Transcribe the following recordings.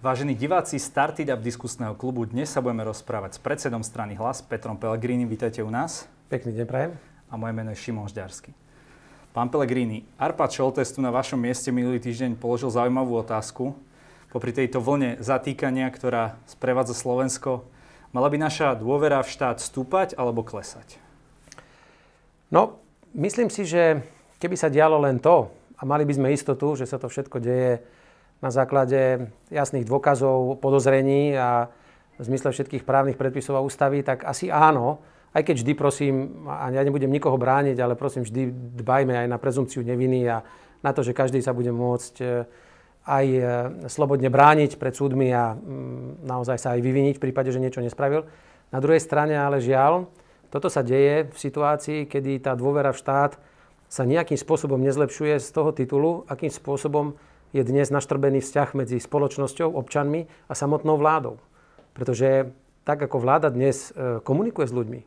Vážení diváci Started Up diskusného klubu, dnes sa budeme rozprávať s predsedom strany Hlas, Petrom Pellegrini. Vítajte u nás. Pekný deň prajem. A moje meno je Šimon Žďarský. Pán Pellegrini, Arpad Šoltes tu na vašom mieste minulý týždeň položil zaujímavú otázku. Popri tejto vlne zatýkania, ktorá sprevádza Slovensko, mala by naša dôvera v štát stúpať alebo klesať? No, myslím si, že keby sa dialo len to, a mali by sme istotu, že sa to všetko deje na základe jasných dôkazov, podozrení a v zmysle všetkých právnych predpisov a ústavy, tak asi áno. Aj keď vždy prosím, a ja nebudem nikoho brániť, ale prosím vždy dbajme aj na prezumciu neviny a na to, že každý sa bude môcť e, aj e, slobodne brániť pred súdmi a mm, naozaj sa aj vyviniť v prípade, že niečo nespravil. Na druhej strane ale žiaľ, toto sa deje v situácii, kedy tá dôvera v štát sa nejakým spôsobom nezlepšuje z toho titulu, akým spôsobom je dnes naštrbený vzťah medzi spoločnosťou, občanmi a samotnou vládou. Pretože tak, ako vláda dnes e, komunikuje s ľuďmi,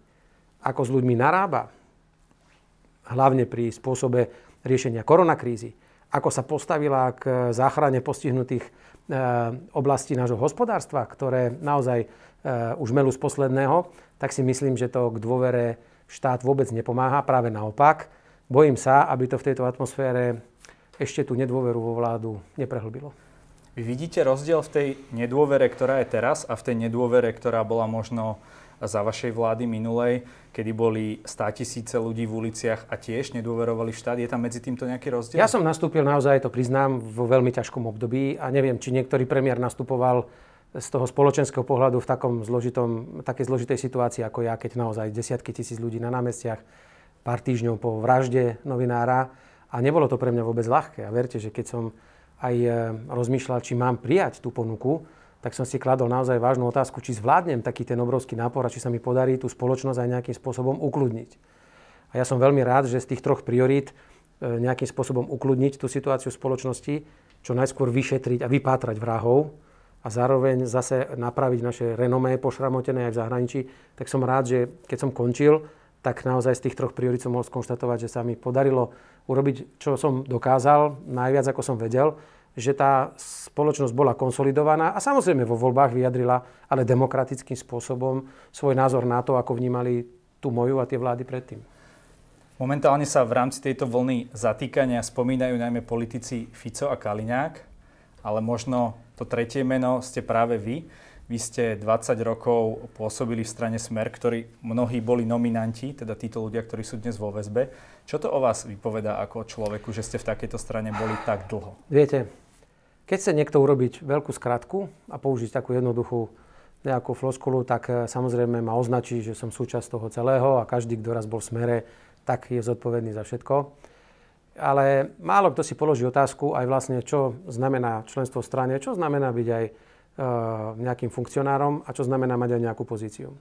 ako s ľuďmi narába, hlavne pri spôsobe riešenia koronakrízy, ako sa postavila k záchrane postihnutých e, oblastí nášho hospodárstva, ktoré naozaj e, už melú z posledného, tak si myslím, že to k dôvere štát vôbec nepomáha. Práve naopak, bojím sa, aby to v tejto atmosfére ešte tú nedôveru vo vládu neprehlbilo. Vy vidíte rozdiel v tej nedôvere, ktorá je teraz a v tej nedôvere, ktorá bola možno za vašej vlády minulej, kedy boli tisíce ľudí v uliciach a tiež nedôverovali v štát. Je tam medzi týmto nejaký rozdiel? Ja som nastúpil naozaj, to priznám, vo veľmi ťažkom období a neviem, či niektorý premiér nastupoval z toho spoločenského pohľadu v takom zložitom, takej zložitej situácii ako ja, keď naozaj desiatky tisíc ľudí na námestiach pár týždňov po vražde novinára a nebolo to pre mňa vôbec ľahké. A verte, že keď som aj e, rozmýšľal, či mám prijať tú ponuku, tak som si kladol naozaj vážnu otázku, či zvládnem taký ten obrovský nápor a či sa mi podarí tú spoločnosť aj nejakým spôsobom ukludniť. A ja som veľmi rád, že z tých troch priorít e, nejakým spôsobom ukludniť tú situáciu v spoločnosti, čo najskôr vyšetriť a vypátrať vrahov a zároveň zase napraviť naše renomé pošramotené aj v zahraničí, tak som rád, že keď som končil, tak naozaj z tých troch priorit som mohol skonštatovať, že sa mi podarilo urobiť, čo som dokázal, najviac ako som vedel, že tá spoločnosť bola konsolidovaná a samozrejme vo voľbách vyjadrila, ale demokratickým spôsobom svoj názor na to, ako vnímali tú moju a tie vlády predtým. Momentálne sa v rámci tejto vlny zatýkania spomínajú najmä politici Fico a Kaliňák, ale možno to tretie meno ste práve vy. Vy ste 20 rokov pôsobili v strane Smer, ktorí mnohí boli nominanti, teda títo ľudia, ktorí sú dnes vo väzbe. Čo to o vás vypoveda ako človeku, že ste v takejto strane boli tak dlho? Viete, keď chce niekto urobiť veľkú skratku a použiť takú jednoduchú nejakú floskulu, tak eh, samozrejme ma označí, že som súčasť toho celého a každý, kto raz bol v smere, tak je zodpovedný za všetko. Ale málo kto si položí otázku aj vlastne, čo znamená členstvo v strane, čo znamená byť aj nejakým funkcionárom a čo znamená mať aj nejakú pozíciu.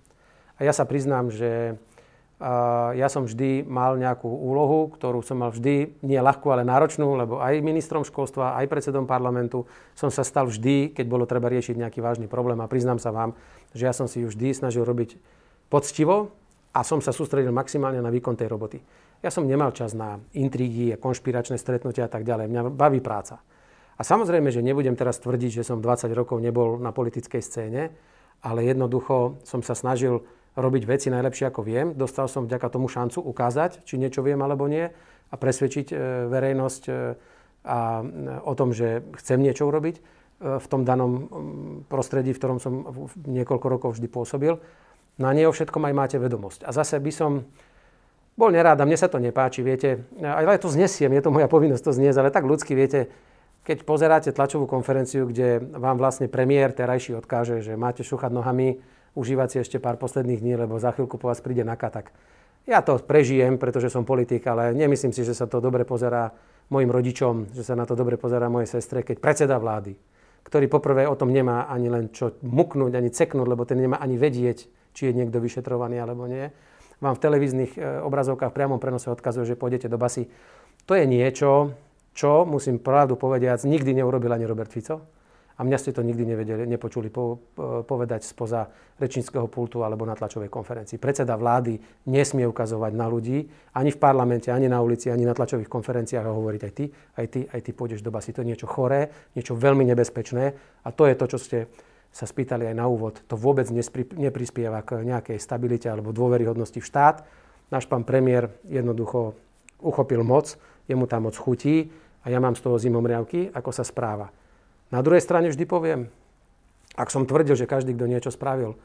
A ja sa priznám, že eh, ja som vždy mal nejakú úlohu, ktorú som mal vždy, nie ľahkú, ale náročnú, lebo aj ministrom školstva, aj predsedom parlamentu som sa stal vždy, keď bolo treba riešiť nejaký vážny problém. A priznám sa vám, že ja som si ju vždy snažil robiť poctivo a som sa sústredil maximálne na výkon tej roboty. Ja som nemal čas na intrigy, konšpiračné stretnutia a tak ďalej. Mňa baví práca. A samozrejme, že nebudem teraz tvrdiť, že som 20 rokov nebol na politickej scéne, ale jednoducho som sa snažil robiť veci najlepšie ako viem. Dostal som vďaka tomu šancu ukázať, či niečo viem alebo nie a presvedčiť e, verejnosť e, a, e, o tom, že chcem niečo urobiť v tom danom prostredí, v ktorom som niekoľko rokov vždy pôsobil. No a nie o všetkom aj máte vedomosť. A zase by som bol nerád a mne sa to nepáči, viete. Ale to znesiem, je to moja povinnosť to zniesť, ale tak ľudsky, viete, keď pozeráte tlačovú konferenciu, kde vám vlastne premiér terajší odkáže, že máte šúchať nohami, užívať si ešte pár posledných dní, lebo za chvíľku po vás príde na katak. Ja to prežijem, pretože som politik, ale nemyslím si, že sa to dobre pozerá mojim rodičom, že sa na to dobre pozerá mojej sestre, keď predseda vlády, ktorý poprvé o tom nemá ani len čo muknúť, ani ceknúť, lebo ten nemá ani vedieť, či je niekto vyšetrovaný alebo nie, vám v televíznych e, obrazovkách v priamom prenose odkazuje, že pôjdete do basy. To je niečo, čo, musím pravdu povediac, nikdy neurobil ani Robert Fico A mňa ste to nikdy nevedeli, nepočuli po, povedať spoza rečníckého pultu alebo na tlačovej konferencii. Predseda vlády nesmie ukazovať na ľudí, ani v parlamente, ani na ulici, ani na tlačových konferenciách a hovoriť aj ty, aj ty, aj ty pôjdeš do basy. To je niečo choré, niečo veľmi nebezpečné a to je to, čo ste sa spýtali aj na úvod. To vôbec neprispieva k nejakej stabilite alebo dôveryhodnosti v štát. Náš pán premiér jednoducho uchopil moc, jemu tá moc chutí a ja mám z toho zimomriavky, ako sa správa. Na druhej strane vždy poviem, ak som tvrdil, že každý, kto niečo spravil,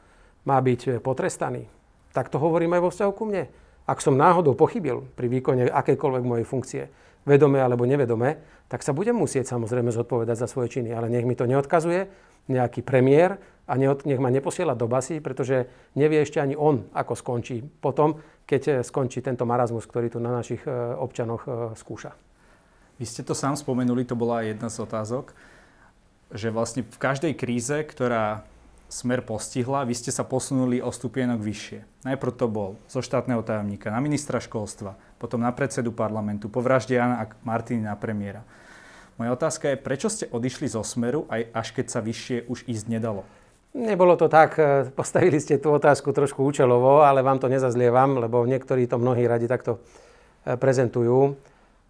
má byť eh, potrestaný, tak to hovorím aj vo vzťahu ku mne. Ak som náhodou pochybil pri výkone akejkoľvek mojej funkcie, vedome alebo nevedome, tak sa budem musieť samozrejme zodpovedať za svoje činy. Ale nech mi to neodkazuje nejaký premiér a nech ma neposiela do basy, pretože nevie ešte ani on, ako skončí potom, keď eh, skončí tento marazmus, ktorý tu na našich eh, občanoch skúša. Vy ste to sám spomenuli, to bola jedna z otázok že vlastne v každej kríze, ktorá smer postihla, vy ste sa posunuli o stupienok vyššie. Najprv to bol zo štátneho tajomníka na ministra školstva, potom na predsedu parlamentu, po vražde Jana a Martiny na premiéra. Moja otázka je, prečo ste odišli zo smeru, aj až keď sa vyššie už ísť nedalo? Nebolo to tak, e, postavili ste tú otázku trošku účelovo, ale vám to nezazlievam, lebo niektorí to mnohí radi takto e, prezentujú.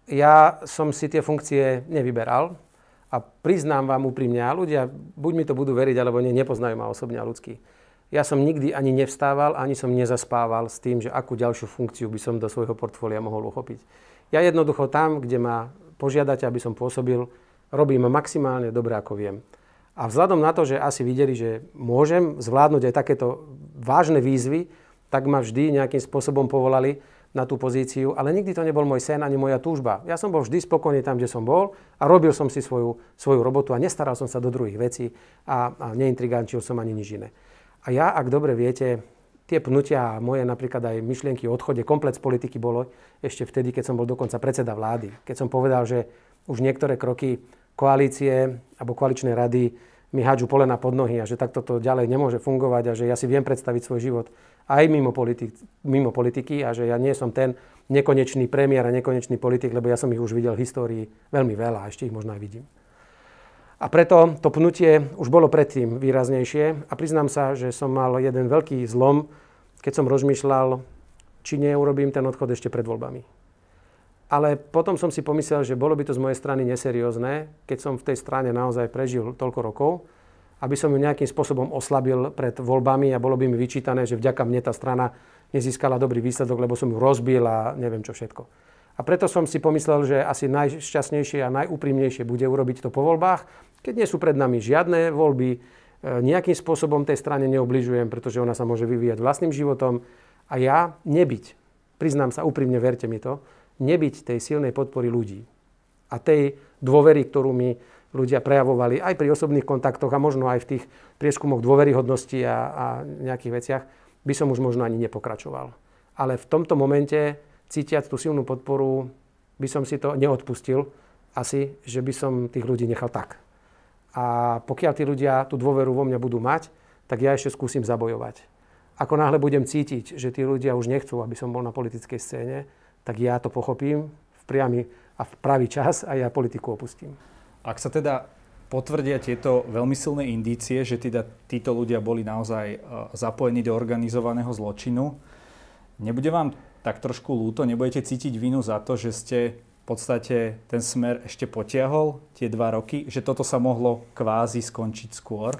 Ja som si tie funkcie nevyberal, a priznám vám úprimne, a ľudia buď mi to budú veriť, alebo nie, nepoznajú ma osobne a ľudský. Ja som nikdy ani nevstával, ani som nezaspával s tým, že akú ďalšiu funkciu by som do svojho portfólia mohol uchopiť. Ja jednoducho tam, kde ma požiadate, aby som pôsobil, robím maximálne dobre, ako viem. A vzhľadom na to, že asi videli, že môžem zvládnuť aj takéto vážne výzvy, tak ma vždy nejakým spôsobom povolali na tú pozíciu, ale nikdy to nebol môj sen ani moja túžba. Ja som bol vždy spokojný tam, kde som bol a robil som si svoju, svoju robotu a nestaral som sa do druhých vecí a, a neintrigančil som ani nič iné. A ja, ak dobre viete, tie pnutia moje napríklad aj myšlienky o odchode komplet z politiky bolo ešte vtedy, keď som bol dokonca predseda vlády. Keď som povedal, že už niektoré kroky koalície alebo koaličnej rady mi hádžu polena pod nohy a že takto to ďalej nemôže fungovať a že ja si viem predstaviť svoj život aj mimo, politik, mimo politiky a že ja nie som ten nekonečný premiér a nekonečný politik, lebo ja som ich už videl v histórii veľmi veľa a ešte ich možno aj vidím. A preto to pnutie už bolo predtým výraznejšie a priznám sa, že som mal jeden veľký zlom, keď som rozmýšľal, či neurobím ten odchod ešte pred voľbami. Ale potom som si pomyslel, že bolo by to z mojej strany neseriózne, keď som v tej strane naozaj prežil toľko rokov, aby som ju nejakým spôsobom oslabil pred voľbami a bolo by mi vyčítané, že vďaka mne tá strana nezískala dobrý výsledok, lebo som ju rozbil a neviem čo všetko. A preto som si pomyslel, že asi najšťastnejšie a najúprimnejšie bude urobiť to po voľbách, keď nie sú pred nami žiadne voľby, e, nejakým spôsobom tej strane neobližujem, pretože ona sa môže vyvíjať vlastným životom a ja nebyť, priznám sa úprimne, verte mi to, nebyť tej silnej podpory ľudí a tej dôvery, ktorú mi ľudia prejavovali aj pri osobných kontaktoch a možno aj v tých prieskumoch dôveryhodnosti a, a nejakých veciach, by som už možno ani nepokračoval. Ale v tomto momente, cítiať tú silnú podporu, by som si to neodpustil asi, že by som tých ľudí nechal tak. A pokiaľ tí ľudia tú dôveru vo mňa budú mať, tak ja ešte skúsim zabojovať. Ako náhle budem cítiť, že tí ľudia už nechcú, aby som bol na politickej scéne, tak ja to pochopím v priamy a v pravý čas a ja politiku opustím. Ak sa teda potvrdia tieto veľmi silné indície, že teda títo ľudia boli naozaj e, zapojení do organizovaného zločinu, nebude vám tak trošku lúto, nebudete cítiť vinu za to, že ste v podstate ten smer ešte potiahol tie dva roky, že toto sa mohlo kvázi skončiť skôr,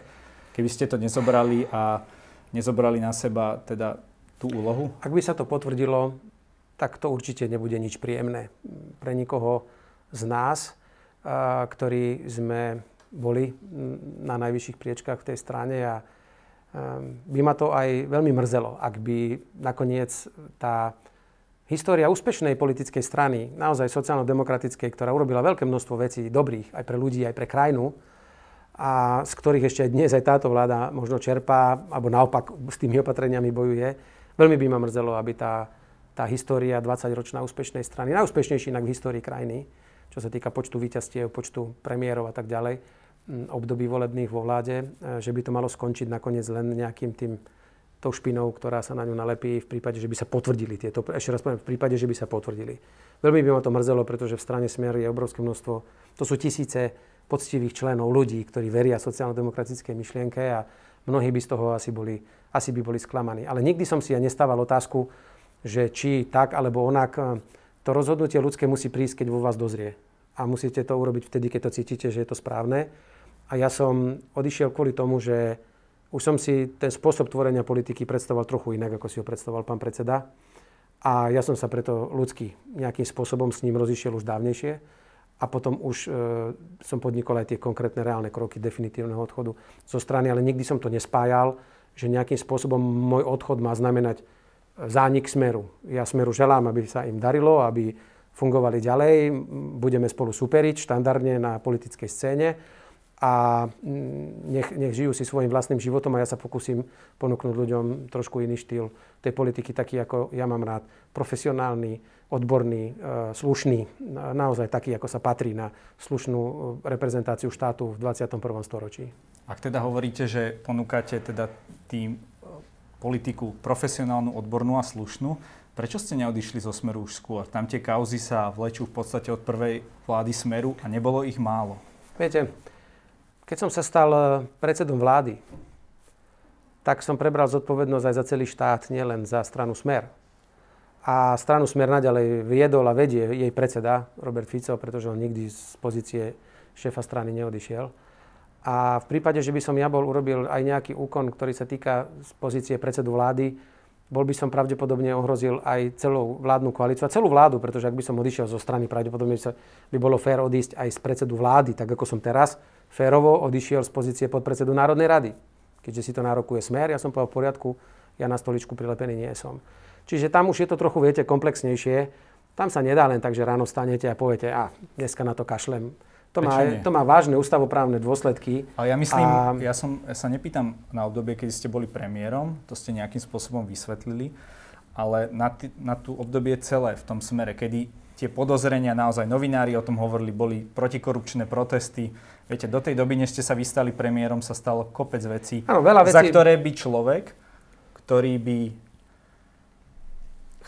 keby ste to nezobrali a nezobrali na seba teda tú úlohu? Ak by sa to potvrdilo, tak to určite nebude nič príjemné. Pre nikoho z nás, ktorí sme boli na najvyšších priečkách v tej strane a by ma to aj veľmi mrzelo, ak by nakoniec tá história úspešnej politickej strany, naozaj sociálno-demokratickej, ktorá urobila veľké množstvo vecí dobrých aj pre ľudí, aj pre krajinu, a z ktorých ešte aj dnes aj táto vláda možno čerpá, alebo naopak s tými opatreniami bojuje, veľmi by ma mrzelo, aby tá tá história 20-ročná úspešnej strany, najúspešnejší inak v histórii krajiny, čo sa týka počtu víťazstiev, počtu premiérov a tak ďalej, období volebných vo vláde, e, že by to malo skončiť nakoniec len nejakým tým tou špinou, ktorá sa na ňu nalepí v prípade, že by sa potvrdili tieto, ešte raz poviem, v prípade, že by sa potvrdili. Veľmi by ma to mrzelo, pretože v strane Smer je obrovské množstvo, to sú tisíce poctivých členov ľudí, ktorí veria sociálno-demokratickej myšlienke a mnohí by z toho asi, boli, asi by boli sklamaní. Ale nikdy som si ja nestával otázku, že či tak alebo onak, e, to rozhodnutie ľudské musí prísť, keď vo vás dozrie. A musíte to urobiť vtedy, keď to cítite, že je to správne. A ja som odišiel kvôli tomu, že už som si ten spôsob tvorenia politiky predstavoval trochu inak, ako si ho predstavoval pán predseda. A ja som sa preto ľudský nejakým spôsobom s ním rozišiel už dávnejšie. A potom už e, som podnikol aj tie konkrétne reálne kroky definitívneho odchodu zo strany, ale nikdy som to nespájal, že nejakým spôsobom môj odchod má znamenať zánik smeru. Ja smeru želám, aby sa im darilo, aby fungovali ďalej, budeme spolu superiť štandardne na politickej scéne a nech, nech žijú si svojim vlastným životom a ja sa pokúsim ponúknuť ľuďom trošku iný štýl tej politiky, taký ako ja mám rád. Profesionálny, odborný, e, slušný, naozaj taký, ako sa patrí na slušnú e, reprezentáciu štátu v 21. storočí. Ak teda hovoríte, že ponúkate teda tým politiku profesionálnu, odbornú a slušnú, prečo ste neodišli zo Smeru už skôr? Tam tie kauzy sa vlečú v podstate od prvej vlády Smeru a nebolo ich málo. Viete, keď som sa stal eh, predsedom vlády, tak som prebral zodpovednosť aj za celý štát, nielen za stranu Smer. A stranu Smer naďalej viedol a vedie jej predseda Robert Fico, pretože on nikdy z pozície šéfa strany neodišiel. A v prípade, že by som ja bol urobil aj nejaký úkon, ktorý sa týka z pozície predsedu vlády, bol by som pravdepodobne ohrozil aj celú vládnu koalíciu a celú vládu, pretože ak by som odišiel zo strany, pravdepodobne by bolo fér odísť aj z predsedu vlády, tak ako som teraz, férovo odišiel z pozície podpredsedu Národnej rady. Keďže si to nárokuje smer, ja som povedal v poriadku, ja na stoličku prilepený nie som. Čiže tam už je to trochu, viete, komplexnejšie. Tam sa nedá len tak, že ráno stanete a poviete, a dneska na to kašlem. To má, to má vážne ústavoprávne dôsledky. Ale ja myslím, a... ja, som, ja sa nepýtam na obdobie, keď ste boli premiérom, to ste nejakým spôsobom vysvetlili, ale na, t- na tú obdobie celé v tom smere, kedy tie podozrenia, naozaj novinári o tom hovorili, boli protikorupčné protesty, Viete, do tej doby, než ste sa vystali premiérom, sa stalo kopec vecí, ano, veľa vecí, za ktoré by človek, ktorý by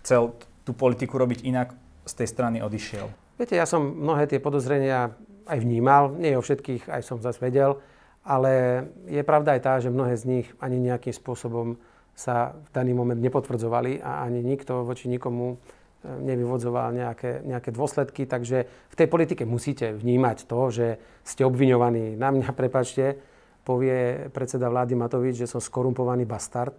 chcel tú politiku robiť inak, z tej strany odišiel. Viete, ja som mnohé tie podozrenia aj vnímal, nie o všetkých aj som zase vedel, ale je pravda aj tá, že mnohé z nich ani nejakým spôsobom sa v daný moment nepotvrdzovali a ani nikto voči nikomu nevyvodzoval nejaké, nejaké dôsledky. Takže v tej politike musíte vnímať to, že ste obviňovaní. Na mňa, prepačte, povie predseda vlády Matovič, že som skorumpovaný bastard.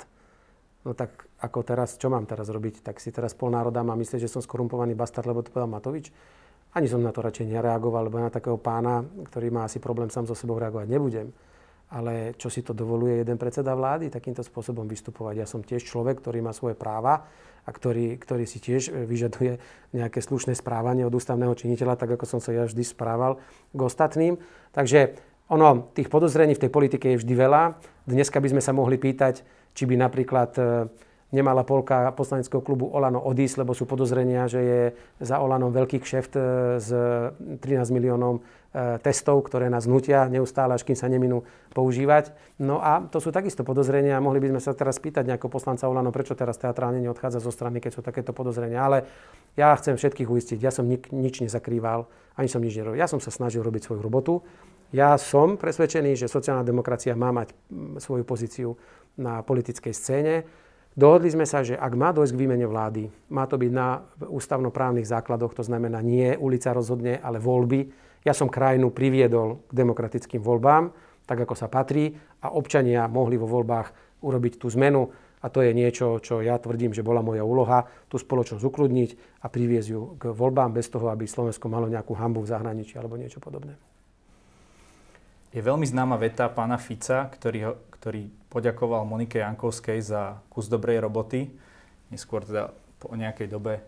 No tak ako teraz, čo mám teraz robiť? Tak si teraz pol národa má myslieť, že som skorumpovaný bastard, lebo to povedal Matovič. Ani som na to radšej nereagoval, lebo na takého pána, ktorý má asi problém sám so sebou reagovať, nebudem. Ale čo si to dovoluje jeden predseda vlády, takýmto spôsobom vystupovať? Ja som tiež človek, ktorý má svoje práva a ktorý, ktorý si tiež e, vyžaduje nejaké slušné správanie od ústavného činiteľa, tak ako som sa ja vždy správal k ostatným. Takže ono, tých podozrení v tej politike je vždy veľa. Dneska by sme sa mohli pýtať, či by napríklad e, nemala polka poslaneckého klubu Olano odísť, lebo sú podozrenia, že je za Olanom veľký kšeft e, s 13 miliónom e, testov, ktoré nás nutia neustále, až kým sa neminú používať. No a to sú takisto podozrenia. Mohli by sme sa teraz pýtať nejakého poslanca Olano, prečo teraz teatrálne neodchádza zo strany, keď sú takéto podozrenia. Ale ja chcem všetkých uistiť. Ja som nik, nič nezakrýval, ani som nič nerobil. Ja som sa snažil robiť svoju robotu. Ja som presvedčený, že sociálna demokracia má mať svoju pozíciu na politickej scéne Dohodli sme sa, že ak má dojsť k výmene vlády, má to byť na ústavnoprávnych základoch, to znamená nie ulica rozhodne, ale voľby. Ja som krajinu priviedol k demokratickým voľbám, tak ako sa patrí, a občania mohli vo voľbách urobiť tú zmenu. A to je niečo, čo ja tvrdím, že bola moja úloha, tú spoločnosť ukludniť a priviesť ju k voľbám bez toho, aby Slovensko malo nejakú hambu v zahraničí alebo niečo podobné. Je veľmi známa veta pána Fica, ktorý, ho, ktorý poďakoval Monike Jankovskej za kus dobrej roboty. Neskôr teda po nejakej dobe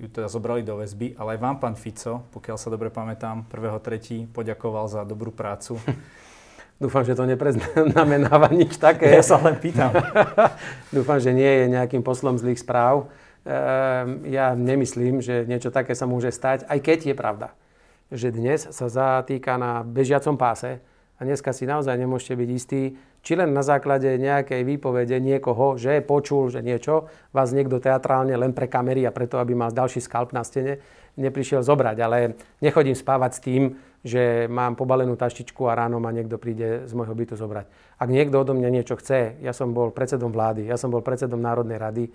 ju teda zobrali do väzby, ale aj vám, pán Fico, pokiaľ sa dobre pamätám, 1.3. poďakoval za dobrú prácu. Dúfam, že to nepreznamenáva nič také. Ja sa len pýtam. Dúfam, že nie je nejakým poslom zlých správ. Ehm, ja nemyslím, že niečo také sa môže stať, aj keď je pravda, že dnes sa zatýka na bežiacom páse a dneska si naozaj nemôžete byť istí, či len na základe nejakej výpovede niekoho, že počul, že niečo, vás niekto teatrálne len pre kamery a preto, aby mal ďalší skalp na stene, neprišiel zobrať. Ale nechodím spávať s tým, že mám pobalenú taštičku a ráno ma niekto príde z môjho bytu zobrať. Ak niekto odo mňa niečo chce, ja som bol predsedom vlády, ja som bol predsedom Národnej rady,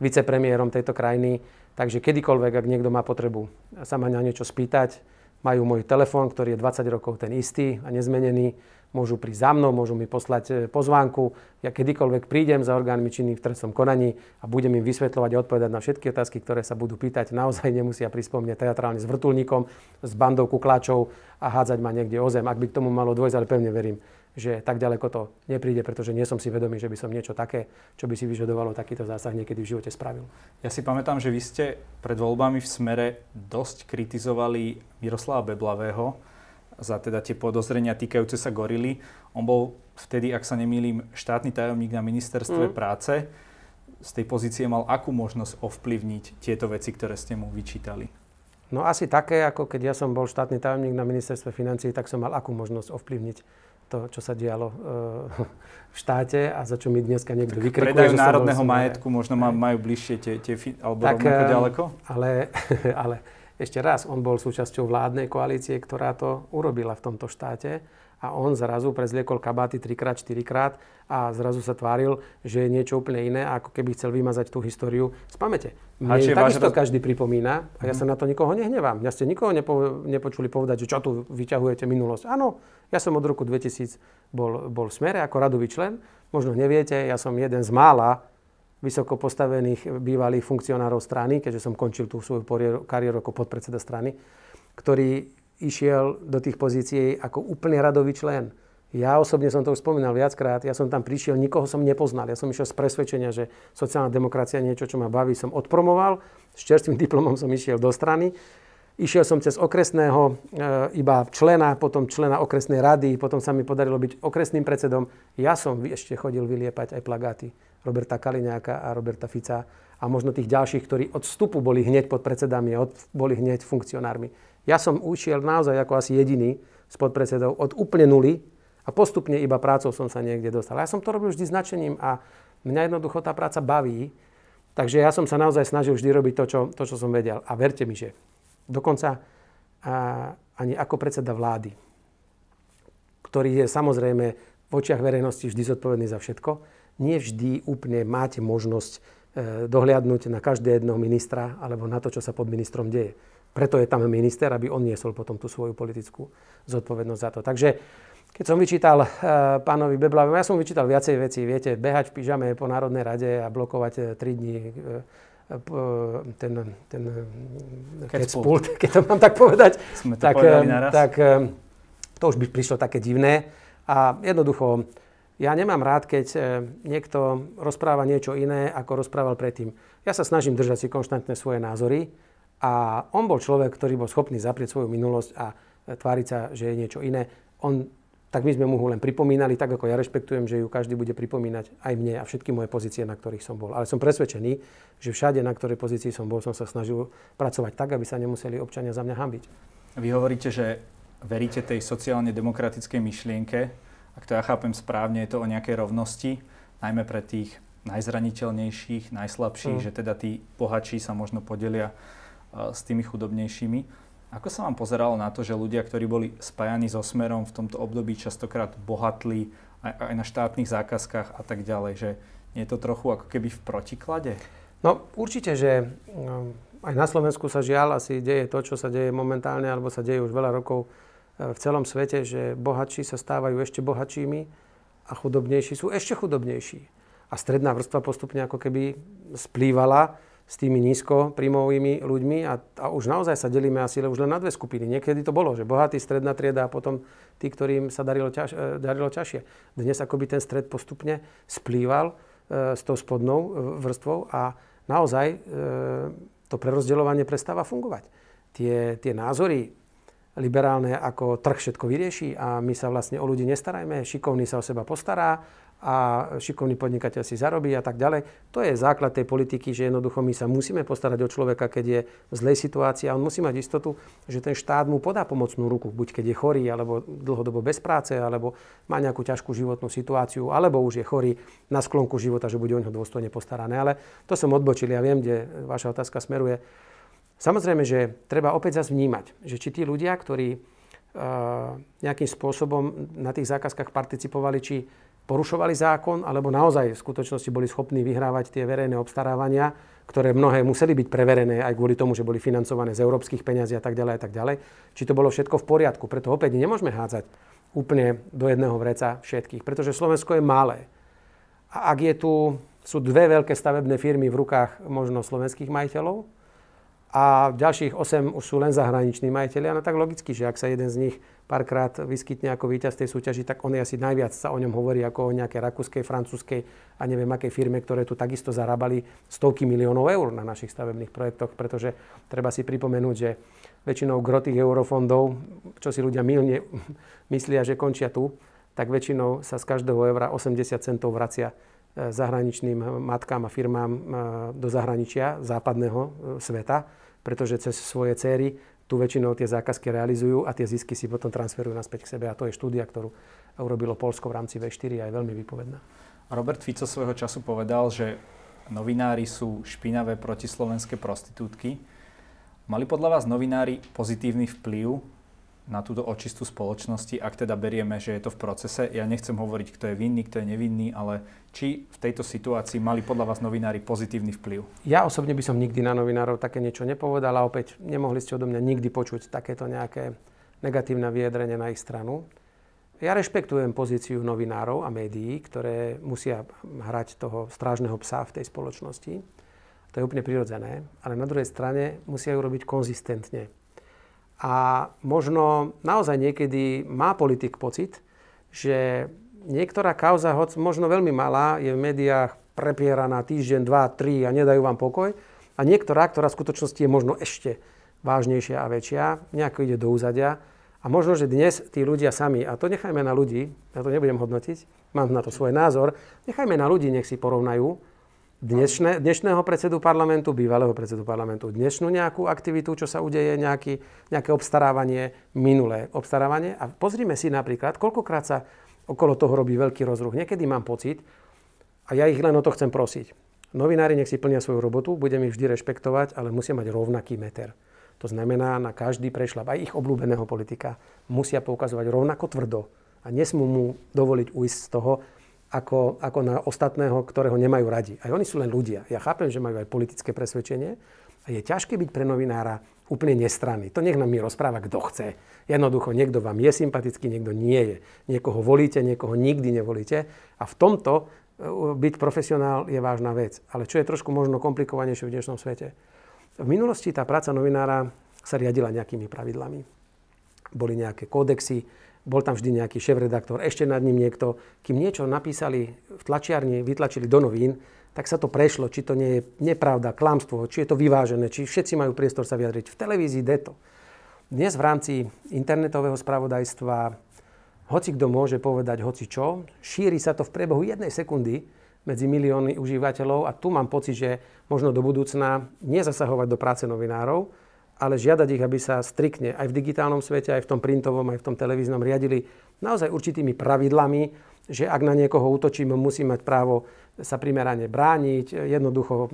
vicepremiérom tejto krajiny, takže kedykoľvek, ak niekto má potrebu sa ma na niečo spýtať, majú môj telefón, ktorý je 20 rokov ten istý a nezmenený, môžu prísť za mnou, môžu mi poslať e, pozvánku. Ja kedykoľvek prídem za orgánmi činným v trestnom konaní a budem im vysvetľovať a odpovedať na všetky otázky, ktoré sa budú pýtať. Naozaj nemusia prispomnieť teatrálne s vrtulníkom, s bandou kukláčov a hádzať ma niekde o zem. Ak by k tomu malo dôjsť, ale pevne verím, že tak ďaleko to nepríde, pretože nie som si vedomý, že by som niečo také, čo by si vyžadovalo takýto zásah niekedy v živote spravil. Ja si pamätám, že vy ste pred voľbami v Smere dosť kritizovali Miroslava Beblavého, za teda tie podozrenia týkajúce sa gorily. On bol vtedy, ak sa nemýlim, štátny tajomník na ministerstve mm. práce. Z tej pozície mal akú možnosť ovplyvniť tieto veci, ktoré ste mu vyčítali? No asi také, ako keď ja som bol štátny tajomník na ministerstve financií, tak som mal akú možnosť ovplyvniť to, čo sa dialo e, v štáte a za čo mi dneska niekto vykrikuje. Predajú národného majetku, možno majú bližšie tie, tie alebo tak, rovnako ďaleko? Ale, ale ešte raz, on bol súčasťou vládnej koalície, ktorá to urobila v tomto štáte a on zrazu prezliekol kabáty 3 4 krát a zrazu sa tváril, že je niečo úplne iné, ako keby chcel vymazať tú históriu z pamäte. Mne takisto roz... každý pripomína a ja sa na to nikoho nehnevám. Ja ste nikoho nepo, nepočuli povedať, že čo tu vyťahujete minulosť. Áno, ja som od roku 2000 bol, bol v smere ako radový člen. Možno neviete, ja som jeden z mála vysoko postavených bývalých funkcionárov strany, keďže som končil tú svoju kariéru ako podpredseda strany, ktorý išiel do tých pozícií ako úplne radový člen. Ja osobne som to už spomínal viackrát, ja som tam prišiel, nikoho som nepoznal. Ja som išiel z presvedčenia, že sociálna demokracia niečo, čo ma baví, som odpromoval. S čerstvým diplomom som išiel do strany. Išiel som cez okresného e, iba člena, potom člena okresnej rady, potom sa mi podarilo byť okresným predsedom. Ja som ešte chodil vyliepať aj plagáty Roberta Kaliňáka a Roberta Fica a možno tých ďalších, ktorí od vstupu boli hneď pod predsedami a boli hneď funkcionármi. Ja som ušiel naozaj ako asi jediný s podpredsedou od úplne nuly a postupne iba prácou som sa niekde dostal. Ja som to robil vždy značením a mňa jednoducho tá práca baví. Takže ja som sa naozaj snažil vždy robiť to, čo, to, čo som vedel. A verte mi, že dokonca ani ako predseda vlády, ktorý je samozrejme v očiach verejnosti vždy zodpovedný za všetko, nevždy úplne máte možnosť e, dohliadnúť na každé jedného ministra alebo na to, čo sa pod ministrom deje. Preto je tam minister, aby on niesol potom tú svoju politickú zodpovednosť za to. Takže keď som vyčítal uh, pánovi Beblavému, ja som vyčítal viacej veci, viete, behať v pyžame po Národnej rade a blokovať 3 e, dní uh, ten, ten kecpult, keď to mám tak povedať, Sme to tak, tak to už by prišlo také divné. A jednoducho, ja nemám rád, keď e, niekto rozpráva niečo iné, ako rozprával predtým. Ja sa snažím držať si konštantne svoje názory a on bol človek, ktorý bol schopný zaprieť svoju minulosť a e, tváriť sa, že je niečo iné. On, tak my sme mu ho len pripomínali, tak ako ja rešpektujem, že ju každý bude pripomínať aj mne a všetky moje pozície, na ktorých som bol. Ale som presvedčený, že všade, na ktorej pozícii som bol, som sa snažil pracovať tak, aby sa nemuseli občania za mňa hambiť. Vy hovoríte, že veríte tej sociálne demokratickej myšlienke, ak to ja chápem správne, je to o nejakej rovnosti, najmä pre tých najzraniteľnejších, najslabších, mm. že teda tí bohatší sa možno podelia uh, s tými chudobnejšími. Ako sa vám pozeralo na to, že ľudia, ktorí boli spájani so Smerom v tomto období, častokrát bohatli aj, aj na štátnych zákazkách a tak ďalej, že nie je to trochu ako keby v protiklade? No určite, že no, aj na Slovensku sa žiaľ asi deje to, čo sa deje momentálne, alebo sa deje už veľa rokov v celom svete, že bohatší sa stávajú ešte bohatšími a chudobnejší sú ešte chudobnejší. A stredná vrstva postupne ako keby splývala s tými nízko príjmovými ľuďmi a, a už naozaj sa delíme asi už len na dve skupiny. Niekedy to bolo, že bohatý, stredná trieda a potom tí, ktorým sa darilo, ťaž, e, darilo ťažšie. Dnes akoby ten stred postupne splýval e, s tou spodnou e, vrstvou a naozaj e, to prerozdeľovanie prestáva fungovať. Tie, tie názory liberálne ako trh všetko vyrieši a my sa vlastne o ľudí nestarajme, šikovný sa o seba postará a šikovný podnikateľ si zarobí a tak ďalej. To je základ tej politiky, že jednoducho my sa musíme postarať o človeka, keď je v zlej situácii a on musí mať istotu, že ten štát mu podá pomocnú ruku, buď keď je chorý, alebo dlhodobo bez práce, alebo má nejakú ťažkú životnú situáciu, alebo už je chorý na sklonku života, že bude o neho dôstojne postarané. Ale to som odbočil, ja viem, kde vaša otázka smeruje. Samozrejme, že treba opäť zase vnímať, že či tí ľudia, ktorí nejakým spôsobom na tých zákazkách participovali, či porušovali zákon, alebo naozaj v skutočnosti boli schopní vyhrávať tie verejné obstarávania, ktoré mnohé museli byť preverené aj kvôli tomu, že boli financované z európskych peňazí a tak ďalej a tak ďalej. Či to bolo všetko v poriadku. Preto opäť nemôžeme hádzať úplne do jedného vreca všetkých, pretože Slovensko je malé. A ak je tu, sú dve veľké stavebné firmy v rukách možno slovenských majiteľov, a ďalších 8 už sú len zahraniční majiteľi. No tak logicky, že ak sa jeden z nich párkrát vyskytne ako víťaz tej súťaži, tak on je asi najviac sa o ňom hovorí ako o nejakej rakúskej, francúzskej a neviem akej firme, ktoré tu takisto zarábali stovky miliónov eur na našich stavebných projektoch, pretože treba si pripomenúť, že väčšinou gro tých eurofondov, čo si ľudia milne myslia, že končia tu, tak väčšinou sa z každého eura 80 centov vracia e, zahraničným matkám a firmám e, do zahraničia západného e, sveta pretože cez svoje céry tu väčšinou tie zákazky realizujú a tie zisky si potom transferujú naspäť k sebe. A to je štúdia, ktorú urobilo Polsko v rámci V4 a je veľmi vypovedná. Robert Fico svojho času povedal, že novinári sú špinavé protislovenské prostitútky. Mali podľa vás novinári pozitívny vplyv na túto očistú spoločnosti, ak teda berieme, že je to v procese. Ja nechcem hovoriť, kto je vinný, kto je nevinný, ale či v tejto situácii mali podľa vás novinári pozitívny vplyv? Ja osobne by som nikdy na novinárov také niečo nepovedal a opäť nemohli ste odo mňa nikdy počuť takéto nejaké negatívne vyjadrenie na ich stranu. Ja rešpektujem pozíciu novinárov a médií, ktoré musia hrať toho strážneho psa v tej spoločnosti. To je úplne prirodzené. Ale na druhej strane musia ju robiť konzistentne a možno naozaj niekedy má politik pocit, že niektorá kauza, hoď možno veľmi malá, je v médiách prepieraná týždeň, dva, tri a nedajú vám pokoj. A niektorá, ktorá v skutočnosti je možno ešte vážnejšia a väčšia, nejako ide do úzadia. A možno, že dnes tí ľudia sami, a to nechajme na ľudí, ja to nebudem hodnotiť, mám na to svoj názor, nechajme na ľudí, nech si porovnajú, dnešné, dnešného predsedu parlamentu, bývalého predsedu parlamentu, dnešnú nejakú aktivitu, čo sa udeje, nejaký, nejaké obstarávanie, minulé obstarávanie. A pozrime si napríklad, koľkokrát sa okolo toho robí veľký rozruch. Niekedy mám pocit, a ja ich len o to chcem prosiť. Novinári nech si plnia svoju robotu, budem ich vždy rešpektovať, ale musia mať rovnaký meter. To znamená, na každý prešlap, aj ich obľúbeného politika, musia poukazovať rovnako tvrdo a nesmú mu dovoliť ujsť z toho, ako, ako na ostatného, ktorého nemajú radi. Aj oni sú len ľudia. Ja chápem, že majú aj politické presvedčenie a je ťažké byť pre novinára úplne nestranný. To nech nám mi rozpráva, kto chce. Jednoducho, niekto vám je sympatický, niekto nie je. Niekoho volíte, niekoho nikdy nevolíte. A v tomto e, byť profesionál je vážna vec. Ale čo je trošku možno komplikovanejšie v dnešnom svete. V minulosti tá práca novinára sa riadila nejakými pravidlami. Boli nejaké kódexy, bol tam vždy nejaký šéf-redaktor, ešte nad ním niekto. Kým niečo napísali v tlačiarni, vytlačili do novín, tak sa to prešlo, či to nie je nepravda, klamstvo, či je to vyvážené, či všetci majú priestor sa vyjadriť. V televízii deto. Dnes v rámci internetového spravodajstva hoci kto môže povedať hoci čo, šíri sa to v priebehu jednej sekundy medzi milióny užívateľov a tu mám pocit, že možno do budúcna nezasahovať do práce novinárov, ale žiadať ich, aby sa striktne aj v digitálnom svete, aj v tom printovom, aj v tom televíznom riadili naozaj určitými pravidlami, že ak na niekoho útočím, musí mať právo sa primerane brániť, jednoducho e,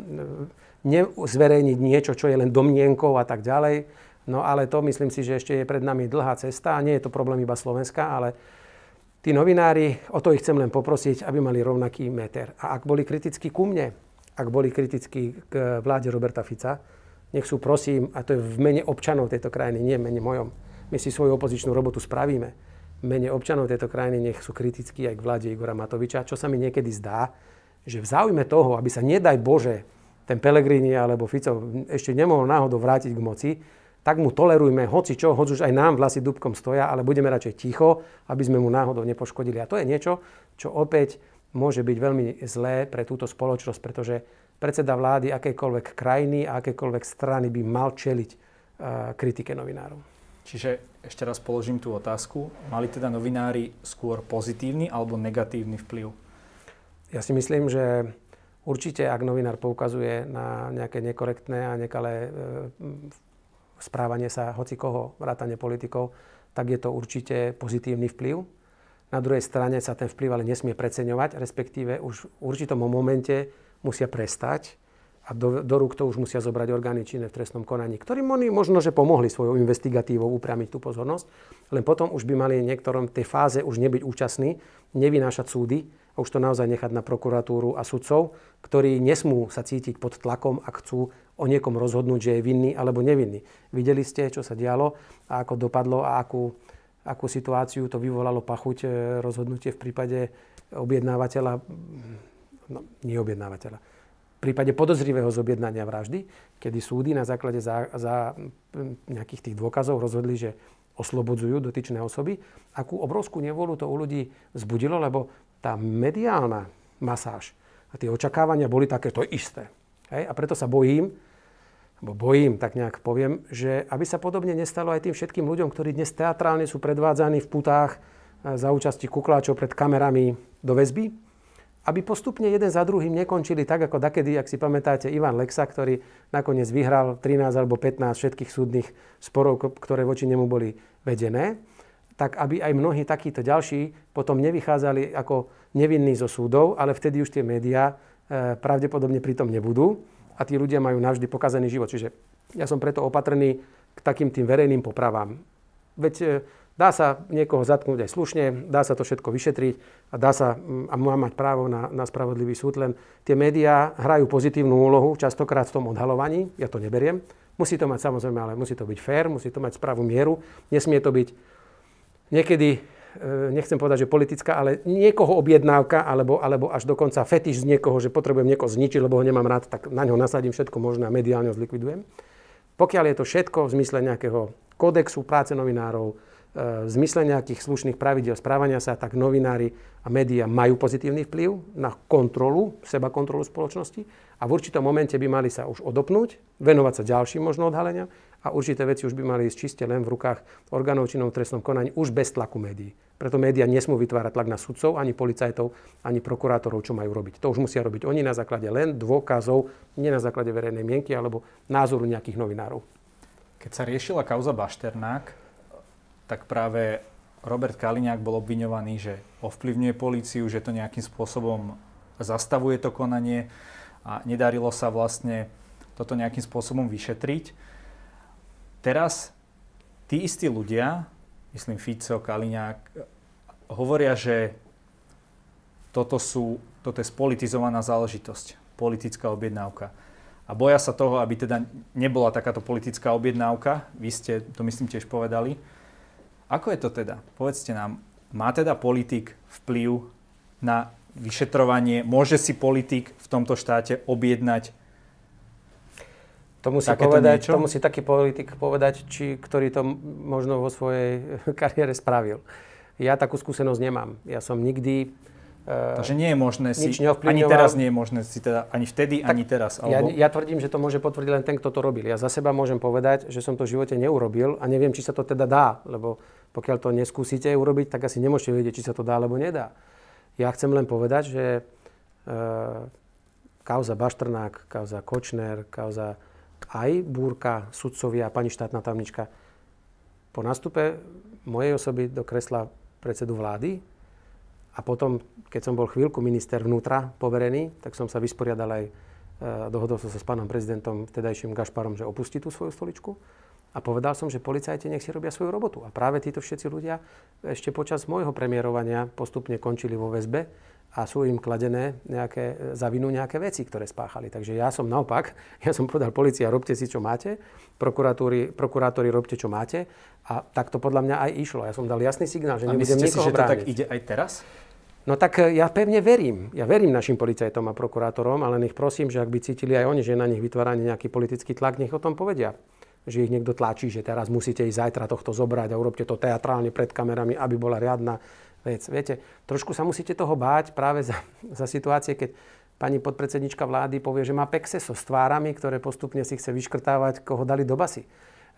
nezverejniť niečo, čo je len domnienkou a tak ďalej. No ale to myslím si, že ešte je pred nami dlhá cesta a nie je to problém iba Slovenska, ale tí novinári, o to ich chcem len poprosiť, aby mali rovnaký meter. A ak boli kritickí ku mne, ak boli kritickí k vláde Roberta Fica, nech sú prosím, a to je v mene občanov tejto krajiny, nie v mene mojom. My si svoju opozičnú robotu spravíme. V mene občanov tejto krajiny nech sú kritickí aj k vláde Igora Matoviča, čo sa mi niekedy zdá, že v záujme toho, aby sa nedaj Bože ten Pelegrini alebo Fico ešte nemohol náhodou vrátiť k moci, tak mu tolerujme hoci čo, hoci už aj nám vlasy dubkom stoja, ale budeme radšej ticho, aby sme mu náhodou nepoškodili. A to je niečo, čo opäť môže byť veľmi zlé pre túto spoločnosť, pretože predseda vlády akejkoľvek krajiny a akejkoľvek strany by mal čeliť uh, kritike novinárov. Čiže ešte raz položím tú otázku. Mali teda novinári skôr pozitívny alebo negatívny vplyv? Ja si myslím, že určite, ak novinár poukazuje na nejaké nekorektné a nekalé e, správanie sa hoci koho, vrátane politikov, tak je to určite pozitívny vplyv. Na druhej strane sa ten vplyv ale nesmie preceňovať, respektíve už v určitom momente musia prestať a do, do rúk to už musia zobrať orgány činné v trestnom konaní, ktorým oni možno, že pomohli svojou investigatívou upriamiť tú pozornosť, len potom už by mali niektorom tej fáze už nebyť účastní, nevynášať súdy a už to naozaj nechať na prokuratúru a sudcov, ktorí nesmú sa cítiť pod tlakom a chcú o niekom rozhodnúť, že je vinný alebo nevinný. Videli ste, čo sa dialo a ako dopadlo a akú, akú situáciu to vyvolalo pachuť e, rozhodnutie v prípade objednávateľa, no nie objednávateľa, v prípade podozrivého zobjednania vraždy, kedy súdy na základe za, za nejakých tých dôkazov rozhodli, že oslobodzujú dotyčné osoby, akú obrovskú nevolu to u ľudí vzbudilo, lebo tá mediálna masáž a tie očakávania boli takéto isté. Hej? A preto sa bojím, alebo bojím, tak nejak poviem, že aby sa podobne nestalo aj tým všetkým ľuďom, ktorí dnes teatrálne sú predvádzaní v putách e, za účasti kukláčov pred kamerami do väzby, aby postupne jeden za druhým nekončili tak, ako dakedy, ak si pamätáte, Ivan Lexa, ktorý nakoniec vyhral 13 alebo 15 všetkých súdnych sporov, ktoré voči nemu boli vedené tak aby aj mnohí takíto ďalší potom nevychádzali ako nevinní zo súdov, ale vtedy už tie médiá e, pravdepodobne pritom nebudú a tí ľudia majú navždy pokazený život. Čiže ja som preto opatrný k takým tým verejným popravám. Veď e, dá sa niekoho zatknúť aj slušne, dá sa to všetko vyšetriť a dá sa a má mať právo na, na spravodlivý súd, len tie médiá hrajú pozitívnu úlohu častokrát v tom odhalovaní, ja to neberiem. Musí to mať samozrejme, ale musí to byť fér, musí to mať správnu mieru, nesmie to byť niekedy, e, nechcem povedať, že politická, ale niekoho objednávka, alebo, alebo až dokonca fetiš z niekoho, že potrebujem niekoho zničiť, lebo ho nemám rád, tak na ňo nasadím všetko možné a mediálne ho zlikvidujem. Pokiaľ je to všetko v zmysle nejakého kódexu práce novinárov, v zmysle nejakých slušných pravidel správania sa, tak novinári a médiá majú pozitívny vplyv na kontrolu, seba kontrolu spoločnosti a v určitom momente by mali sa už odopnúť, venovať sa ďalším možno odhaleniam a určité veci už by mali ísť čiste len v rukách orgánov činnom trestnom konaní, už bez tlaku médií. Preto médiá nesmú vytvárať tlak na sudcov, ani policajtov, ani prokurátorov, čo majú robiť. To už musia robiť oni na základe len dôkazov, nie na základe verejnej mienky alebo názoru nejakých novinárov. Keď sa riešila kauza Bašternák, tak práve Robert Kaliňák bol obviňovaný, že ovplyvňuje políciu, že to nejakým spôsobom zastavuje to konanie a nedarilo sa vlastne toto nejakým spôsobom vyšetriť. Teraz tí istí ľudia, myslím Fico, Kaliňák, hovoria, že toto, sú, toto je spolitizovaná záležitosť, politická objednávka. A boja sa toho, aby teda nebola takáto politická objednávka. Vy ste to myslím tiež povedali. Ako je to teda? Povedzte nám, má teda politik vplyv na vyšetrovanie? Môže si politik v tomto štáte objednať to musí, povedať, to musí taký politik povedať, či, ktorý to možno vo svojej kariére spravil. Ja takú skúsenosť nemám. Ja som nikdy e, Takže nie je možné si, ani teraz nie je možné si teda, ani vtedy, tak ani teraz. Alebo... Ja, ja tvrdím, že to môže potvrdiť len ten, kto to robil. Ja za seba môžem povedať, že som to v živote neurobil a neviem, či sa to teda dá, lebo pokiaľ to neskúsite urobiť, tak asi nemôžete vedieť, či sa to dá, alebo nedá. Ja chcem len povedať, že e, kauza Baštrnák, kauza Kočner, kauza aj búrka, sudcovia, pani štátna tajomnička. Po nástupe mojej osoby do kresla predsedu vlády a potom, keď som bol chvíľku minister vnútra poverený, tak som sa vysporiadal aj, e, dohodol som sa s pánom prezidentom, vtedajším Gašparom, že opustí tú svoju stoličku. A povedal som, že policajti nech si robia svoju robotu. A práve títo všetci ľudia ešte počas môjho premiérovania postupne končili vo väzbe a sú im kladené nejaké, za vinu nejaké veci, ktoré spáchali. Takže ja som naopak, ja som povedal, policia, robte si, čo máte, prokurátori, prokurátori, robte, čo máte. A tak to podľa mňa aj išlo. Ja som dal jasný signál, že nebudem nikoho si, že to tak ide aj teraz? No tak e, ja pevne verím. Ja verím našim policajtom a prokurátorom, ale nech prosím, že ak by cítili aj oni, že na nich vytvára nejaký politický tlak, nech o tom povedia že ich niekto tlačí, že teraz musíte ísť zajtra tohto zobrať a urobte to teatrálne pred kamerami, aby bola riadna vec. Viete, trošku sa musíte toho báť práve za, za situácie, keď pani podpredsednička vlády povie, že má pexeso s tvárami, ktoré postupne si chce vyškrtávať, koho dali do basy.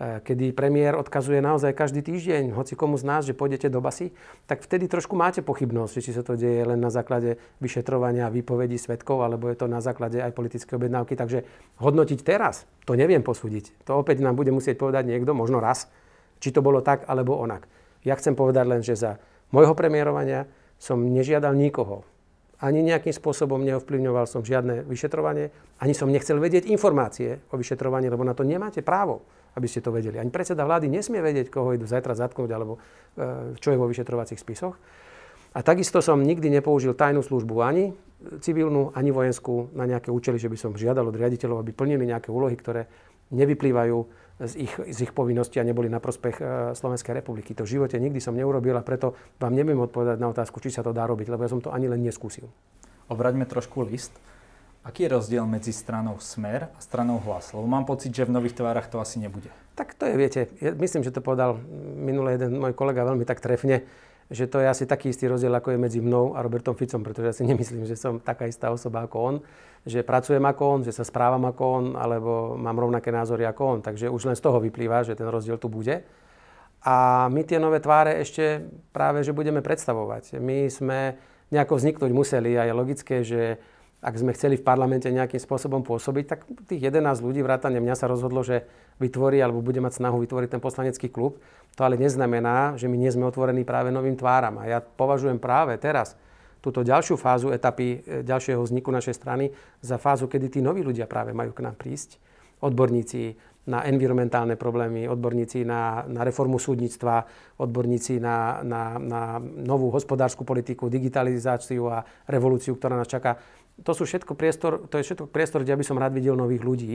E, kedy premiér odkazuje naozaj každý týždeň, hoci komu z nás, že pôjdete do basy, tak vtedy trošku máte pochybnosť, či sa to deje len na základe vyšetrovania výpovedí svetkov, alebo je to na základe aj politické objednávky. Takže hodnotiť teraz, to neviem posúdiť. To opäť nám bude musieť povedať niekto, možno raz, či to bolo tak alebo onak. Ja chcem povedať len, že za môjho premiérovania som nežiadal nikoho, ani nejakým spôsobom neovplyvňoval som žiadne vyšetrovanie, ani som nechcel vedieť informácie o vyšetrovaní, lebo na to nemáte právo, aby ste to vedeli. Ani predseda vlády nesmie vedieť, koho idú zajtra zatknúť, alebo e, čo je vo vyšetrovacích spisoch. A takisto som nikdy nepoužil tajnú službu ani civilnú, ani vojenskú na nejaké účely, že by som žiadal od riaditeľov, aby plnili nejaké úlohy, ktoré nevyplývajú z ich, z ich povinností a neboli na prospech e, Slovenskej republiky. To v živote nikdy som neurobil a preto vám neviem odpovedať na otázku, či sa to dá robiť, lebo ja som to ani len neskúsil. Obraťme trošku list. Aký je rozdiel medzi stranou Smer a stranou Hlas? Lebo mám pocit, že v nových tvárach to asi nebude. Tak to je, viete, ja myslím, že to povedal minulý jeden môj kolega veľmi tak trefne že to je asi taký istý rozdiel, ako je medzi mnou a Robertom Ficom, pretože ja si nemyslím, že som taká istá osoba ako on, že pracujem ako on, že sa správam ako on, alebo mám rovnaké názory ako on. Takže už len z toho vyplýva, že ten rozdiel tu bude. A my tie nové tváre ešte práve, že budeme predstavovať. My sme nejako vzniknúť museli a je logické, že ak sme chceli v parlamente nejakým spôsobom pôsobiť, tak tých 11 ľudí vrátane mňa sa rozhodlo, že vytvorí alebo bude mať snahu vytvoriť ten poslanecký klub. To ale neznamená, že my nie sme otvorení práve novým tváram. A ja považujem práve teraz túto ďalšiu fázu etapy e, ďalšieho vzniku našej strany za fázu, kedy tí noví ľudia práve majú k nám prísť. Odborníci na environmentálne problémy, odborníci na, na reformu súdnictva, odborníci na, na, na novú hospodárskú politiku, digitalizáciu a revolúciu, ktorá nás čaká to, sú všetko priestor, to je všetko priestor, kde by som rád videl nových ľudí,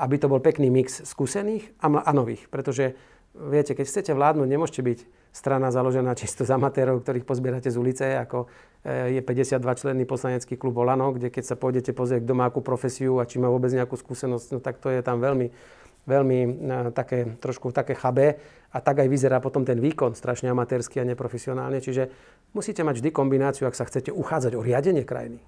aby to bol pekný mix skúsených a, a nových. Pretože viete, keď chcete vládnuť, nemôžete byť strana založená čisto z amatérov, ktorých pozbierate z ulice, ako e, je 52 členný poslanecký klub Olano, kde keď sa pôjdete pozrieť, kto má akú profesiu a či má vôbec nejakú skúsenosť, no tak to je tam veľmi, veľmi e, také, trošku také chabé a tak aj vyzerá potom ten výkon strašne amatérsky a neprofesionálne. Čiže musíte mať vždy kombináciu, ak sa chcete uchádzať o riadenie krajiny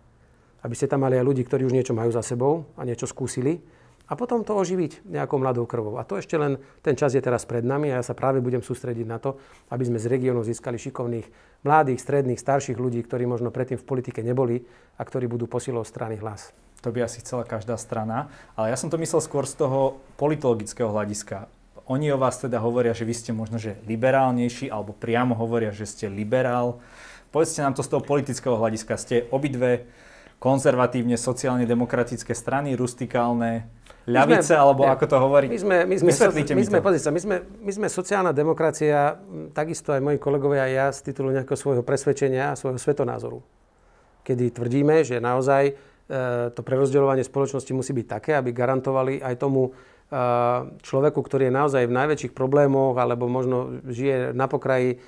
aby ste tam mali aj ľudí, ktorí už niečo majú za sebou a niečo skúsili a potom to oživiť nejakou mladou krvou. A to ešte len, ten čas je teraz pred nami a ja sa práve budem sústrediť na to, aby sme z regiónu získali šikovných, mladých, stredných, starších ľudí, ktorí možno predtým v politike neboli a ktorí budú posilou strany hlas. To by asi chcela každá strana, ale ja som to myslel skôr z toho politologického hľadiska. Oni o vás teda hovoria, že vy ste možno že liberálnejší, alebo priamo hovoria, že ste liberál. Povedzte nám to z toho politického hľadiska. Ste obidve konzervatívne sociálne demokratické strany, rustikálne ľavice, sme, alebo ako to hovorí? My sme, my sme, Vysvetlíte my, sme, my, sme, my sme sociálna demokracia, takisto aj moji kolegovia a ja z titulu nejakého svojho presvedčenia a svojho svetonázoru. Kedy tvrdíme, že naozaj e, to prerozdeľovanie spoločnosti musí byť také, aby garantovali aj tomu e, človeku, ktorý je naozaj v najväčších problémoch alebo možno žije na pokraji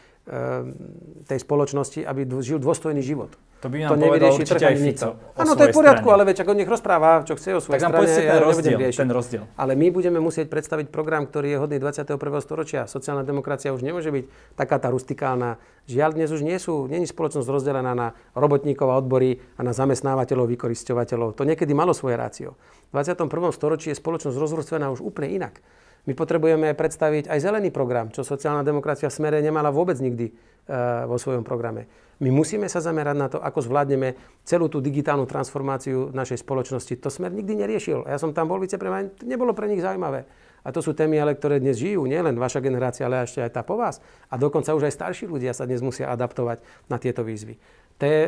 tej spoločnosti, aby žil dôstojný život. To by nám to povedal určite aj Fico. Áno, to je v poriadku, strane. ale veď ako nech rozpráva, čo chce o svojej tak strane. Ten, rozdiel, ten rozdiel. Ale my budeme musieť predstaviť program, ktorý je hodný 21. storočia. Sociálna demokracia už nemôže byť taká tá rustikálna. Žiaľ, dnes už nie sú, není spoločnosť rozdelená na robotníkov a odbory a na zamestnávateľov, vykoristovateľov. To niekedy malo svoje rácio. V 21. storočí je spoločnosť rozvrstvená už úplne inak. My potrebujeme predstaviť aj zelený program, čo sociálna demokracia v smere nemala vôbec nikdy uh, vo svojom programe. My musíme sa zamerať na to, ako zvládneme celú tú digitálnu transformáciu našej spoločnosti. To smer nikdy neriešil. Ja som tam bol vicepremiér, nebolo pre nich zaujímavé. A to sú témy, ale ktoré dnes žijú, nielen vaša generácia, ale ešte aj tá po vás. A dokonca už aj starší ľudia sa dnes musia adaptovať na tieto výzvy.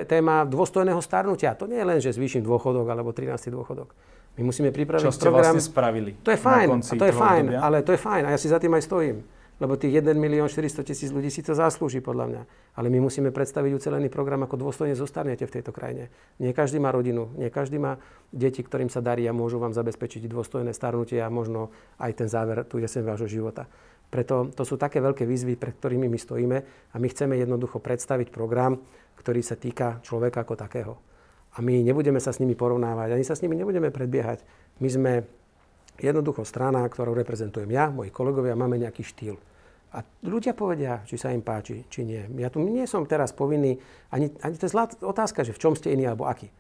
Téma dôstojného starnutia, to nie je len, že zvýšim dôchodok alebo 13. dôchodok. My musíme pripraviť Čo ste program. vlastne spravili To je fajn, a to je fajn, ale to je fajn a ja si za tým aj stojím lebo tých 1 milión 400 tisíc ľudí si to zaslúži podľa mňa. Ale my musíme predstaviť ucelený program, ako dôstojne zostarnete v tejto krajine. Nie každý má rodinu, nie každý má deti, ktorým sa darí a môžu vám zabezpečiť dôstojné starnutie a možno aj ten záver tu jeseň vášho života. Preto to sú také veľké výzvy, pred ktorými my stojíme a my chceme jednoducho predstaviť program, ktorý sa týka človeka ako takého. A my nebudeme sa s nimi porovnávať, ani sa s nimi nebudeme predbiehať. My sme jednoducho strana, ktorú reprezentujem ja, moji kolegovia, máme nejaký štýl. A ľudia povedia, či sa im páči, či nie. Ja tu nie som teraz povinný, ani, ani to je zlá otázka, že v čom ste iní alebo aký.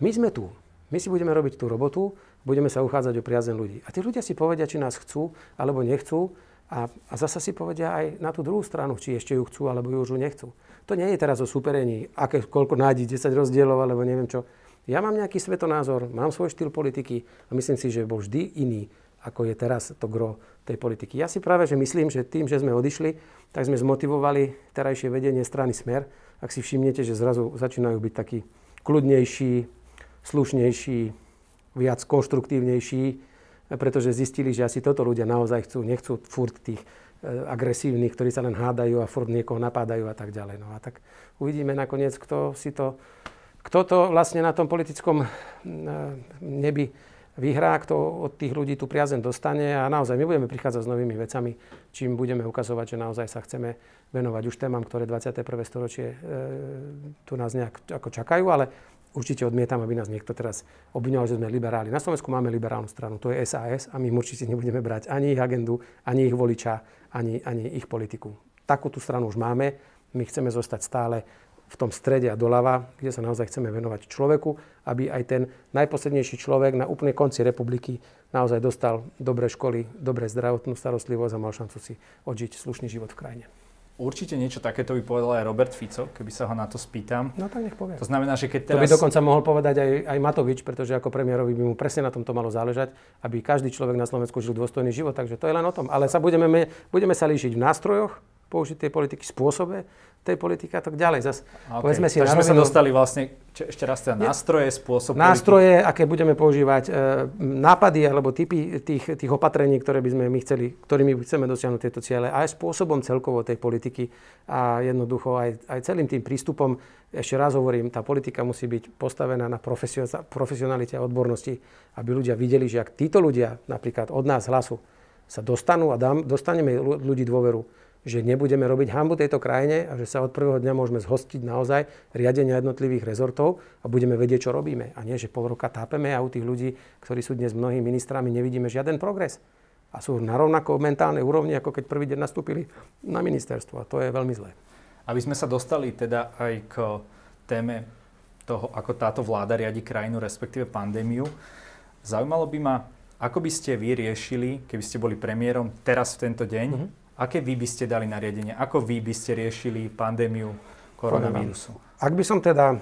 My sme tu. My si budeme robiť tú robotu, budeme sa uchádzať o priazen ľudí. A tí ľudia si povedia, či nás chcú alebo nechcú. A, a zasa si povedia aj na tú druhú stranu, či ešte ju chcú alebo ju už nechcú. To nie je teraz o superení, aké, koľko nájdi 10 rozdielov alebo neviem čo. Ja mám nejaký svetonázor, mám svoj štýl politiky a myslím si, že bol vždy iný, ako je teraz to gro tej politiky. Ja si práve že myslím, že tým, že sme odišli, tak sme zmotivovali terajšie vedenie strany Smer. Ak si všimnete, že zrazu začínajú byť takí kľudnejší, slušnejší, viac konštruktívnejší, pretože zistili, že asi toto ľudia naozaj chcú. Nechcú furt tých e, agresívnych, ktorí sa len hádajú a furt niekoho napádajú a tak ďalej. No a tak uvidíme nakoniec, kto si to, kto to vlastne na tom politickom e, nebi vyhrá, kto od tých ľudí tú priazen dostane a naozaj my budeme prichádzať s novými vecami, čím budeme ukazovať, že naozaj sa chceme venovať už témam, ktoré 21. storočie e, tu nás nejak ako čakajú, ale určite odmietam, aby nás niekto teraz obvinoval, že sme liberáli. Na Slovensku máme liberálnu stranu, to je SAS a my určite nebudeme brať ani ich agendu, ani ich voliča, ani, ani ich politiku. Takú tú stranu už máme, my chceme zostať stále v tom strede a doľava, kde sa naozaj chceme venovať človeku, aby aj ten najposlednejší človek na úplne konci republiky naozaj dostal dobré školy, dobré zdravotnú starostlivosť a mal šancu si odžiť slušný život v krajine. Určite niečo takéto by povedal aj Robert Fico, keby sa ho na to spýtam. No tak nech povie. To znamená, že keď teraz... To by dokonca mohol povedať aj, aj Matovič, pretože ako premiérovi by mu presne na tomto malo záležať, aby každý človek na Slovensku žil dôstojný život, takže to je len o tom. Ale sa budeme, budeme sa líšiť v nástrojoch, použiť tej politiky spôsobe, tej politiky a tak ďalej. Zas, okay. povedzme si Takže sme sa dostali vlastne, ešte raz teda, nástroje, spôsob Nástroje, politiky. aké budeme používať, e, nápady alebo typy tých, tých opatrení, ktoré by sme my chceli, ktorými chceme dosiahnuť tieto ciele, aj spôsobom celkovo tej politiky a jednoducho aj, aj celým tým prístupom. Ešte raz hovorím, tá politika musí byť postavená na profesionalite a odbornosti, aby ľudia videli, že ak títo ľudia napríklad od nás hlasu sa dostanú a dám, dostaneme ľudí dôveru, že nebudeme robiť hambu tejto krajine a že sa od prvého dňa môžeme zhostiť naozaj riadenia jednotlivých rezortov a budeme vedieť, čo robíme. A nie, že pol roka tápeme a u tých ľudí, ktorí sú dnes mnohými ministrami, nevidíme žiaden progres. A sú na rovnako mentálnej úrovni, ako keď prvý deň nastúpili na ministerstvo. A to je veľmi zlé. Aby sme sa dostali teda aj k téme toho, ako táto vláda riadi krajinu, respektíve pandémiu, zaujímalo by ma, ako by ste vy riešili, keby ste boli premiérom teraz v tento deň, mm-hmm Aké vy by ste dali nariadenie? Ako vy by ste riešili pandémiu koronavírusu? Ak by som teda...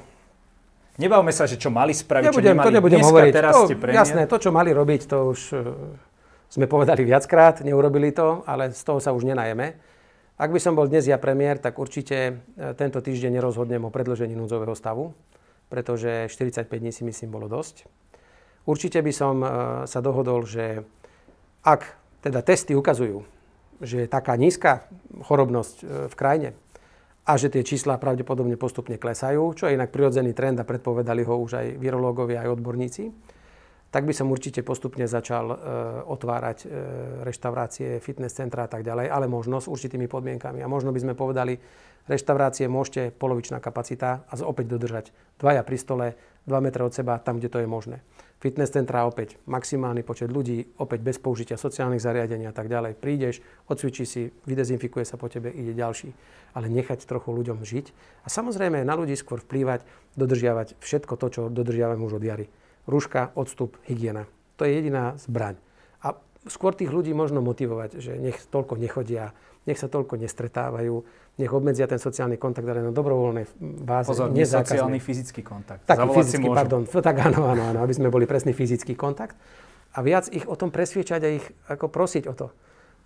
Nebavme sa, že čo mali spraviť, nebudem, čo nemali. To nebudem Dneska, hovoriť. teraz to, ste premiér. Jasné, to, čo mali robiť, to už uh, sme povedali viackrát, neurobili to, ale z toho sa už nenajeme. Ak by som bol dnes ja premiér, tak určite e, tento týždeň nerozhodnem o predlžení núdzového stavu, pretože 45 dní si myslím bolo dosť. Určite by som uh, sa dohodol, že ak teda testy ukazujú, že je taká nízka chorobnosť e, v krajine a že tie čísla pravdepodobne postupne klesajú, čo je inak prirodzený trend a predpovedali ho už aj virológovia, aj odborníci, tak by som určite postupne začal e, otvárať e, reštaurácie, fitness centra a tak ďalej, ale možno s určitými podmienkami. A možno by sme povedali, reštaurácie môžete polovičná kapacita a opäť dodržať dvaja pri stole, 2 metre od seba, tam, kde to je možné. Fitness centra opäť maximálny počet ľudí, opäť bez použitia sociálnych zariadení a tak ďalej. Prídeš, odcvičí si, vydezinfikuje sa po tebe, ide ďalší. Ale nechať trochu ľuďom žiť. A samozrejme na ľudí skôr vplývať, dodržiavať všetko to, čo dodržiavame už od jary. Rúška, odstup, hygiena. To je jediná zbraň. A skôr tých ľudí možno motivovať, že nech toľko nechodia, nech sa toľko nestretávajú, nech obmedzia ten sociálny kontakt, ale na dobrovoľnej báze. Pozor, nie sociálny fyzický kontakt. Taký fyzický, pardon. Tak áno, áno, áno, aby sme boli presný fyzický kontakt. A viac ich o tom presviečať a ich ako prosiť o to.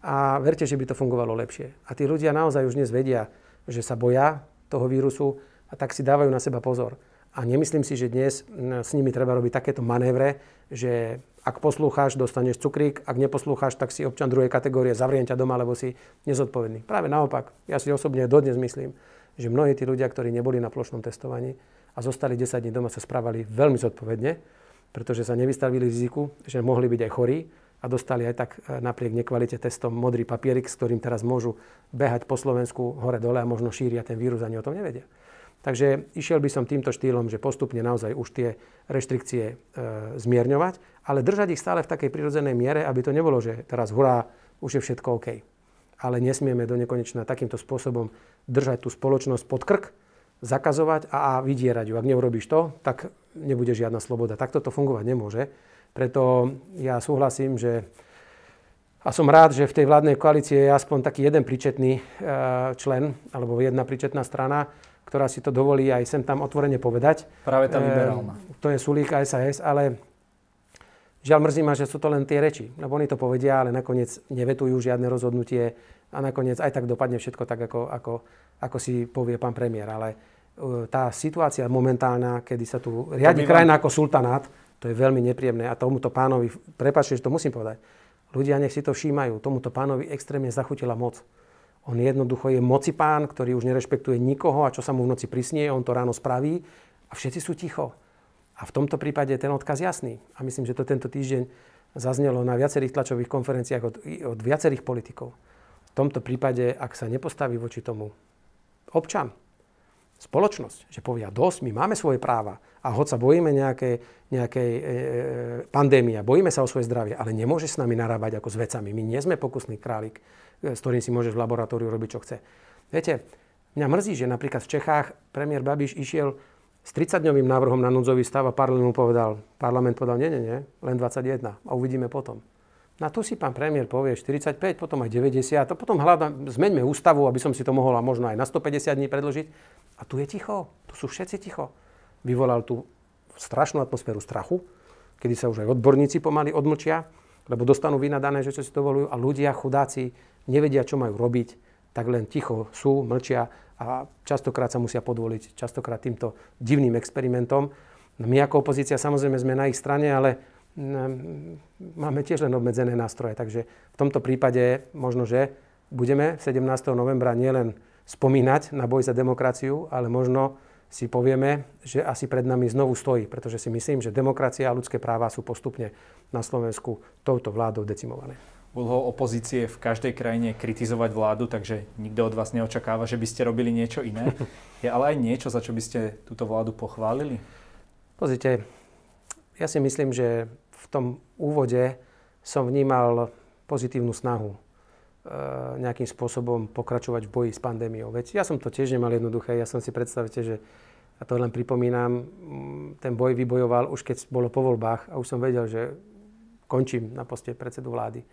A verte, že by to fungovalo lepšie. A tí ľudia naozaj už dnes vedia, že sa boja toho vírusu a tak si dávajú na seba pozor. A nemyslím si, že dnes s nimi treba robiť takéto manévre, že ak poslúcháš, dostaneš cukrík, ak neposlúcháš, tak si občan druhej kategórie, zavriem ťa doma, lebo si nezodpovedný. Práve naopak, ja si osobne dodnes myslím, že mnohí tí ľudia, ktorí neboli na plošnom testovaní a zostali 10 dní doma, sa správali veľmi zodpovedne, pretože sa nevystavili riziku, že mohli byť aj chorí a dostali aj tak e, napriek nekvalite testom modrý papierik, s ktorým teraz môžu behať po Slovensku hore-dole a možno šíria ten vírus, ani o tom nevedia. Takže išiel by som týmto štýlom, že postupne naozaj už tie reštrikcie e, zmierňovať, ale držať ich stále v takej prirodzenej miere, aby to nebolo, že teraz hurá, už je všetko OK. Ale nesmieme do nekonečna takýmto spôsobom držať tú spoločnosť pod krk, zakazovať a, a vydierať ju. Ak neurobíš to, tak nebude žiadna sloboda. Takto to fungovať nemôže. Preto ja súhlasím, že a som rád, že v tej vládnej koalícii je aspoň taký jeden príčetný e, člen, alebo jedna príčetná strana, ktorá si to dovolí aj sem tam otvorene povedať. Práve tá liberálna. E, to je Sulík a SAS, ale žiaľ mrzí ma, že sú to len tie reči. Lebo oni to povedia, ale nakoniec nevetujú žiadne rozhodnutie a nakoniec aj tak dopadne všetko tak, ako, ako, ako si povie pán premiér. Ale tá situácia momentálna, kedy sa tu riadi krajina ako sultanát, to je veľmi nepríjemné. A tomuto pánovi, prepáčte, že to musím povedať, ľudia nech si to všímajú, tomuto pánovi extrémne zachutila moc. On jednoducho je moci pán, ktorý už nerešpektuje nikoho a čo sa mu v noci prisnie, on to ráno spraví a všetci sú ticho. A v tomto prípade je ten odkaz jasný. A myslím, že to tento týždeň zaznelo na viacerých tlačových konferenciách od, od viacerých politikov. V tomto prípade, ak sa nepostaví voči tomu občan, spoločnosť, že povia dosť, my máme svoje práva a hoď sa bojíme nejakej, nejakej e, e, pandémie, bojíme sa o svoje zdravie, ale nemôže s nami narábať ako s vecami. My nie sme pokusný králik, s ktorým si môžeš v laboratóriu robiť, čo chce. Viete, mňa mrzí, že napríklad v Čechách premiér Babiš išiel s 30-dňovým návrhom na núdzový stav a parlament povedal, parlament povedal, nie, nie, nie, len 21 a uvidíme potom. Na tu si pán premiér povie 45, potom aj 90 a potom hľadám, zmeňme ústavu, aby som si to mohol a možno aj na 150 dní predložiť. A tu je ticho, tu sú všetci ticho. Vyvolal tu strašnú atmosféru strachu, kedy sa už aj odborníci pomaly odmlčia, lebo dostanú vynadané, že čo si dovolujú a ľudia, chudáci, nevedia, čo majú robiť, tak len ticho sú, mlčia a častokrát sa musia podvoliť, častokrát týmto divným experimentom. No my ako opozícia samozrejme sme na ich strane, ale máme tiež len obmedzené nástroje. Takže v tomto prípade možno, že budeme 17. novembra nielen spomínať na boj za demokraciu, ale možno si povieme, že asi pred nami znovu stojí, pretože si myslím, že demokracia a ľudské práva sú postupne na Slovensku touto vládou decimované. Úlohou opozície v každej krajine kritizovať vládu, takže nikto od vás neočakáva, že by ste robili niečo iné. Je ale aj niečo, za čo by ste túto vládu pochválili? Pozrite, ja si myslím, že v tom úvode som vnímal pozitívnu snahu e, nejakým spôsobom pokračovať v boji s pandémiou. Veď ja som to tiež nemal jednoduché. Ja som si predstavte, že a to len pripomínam, ten boj vybojoval už keď bolo po voľbách a už som vedel, že končím na poste predsedu vlády.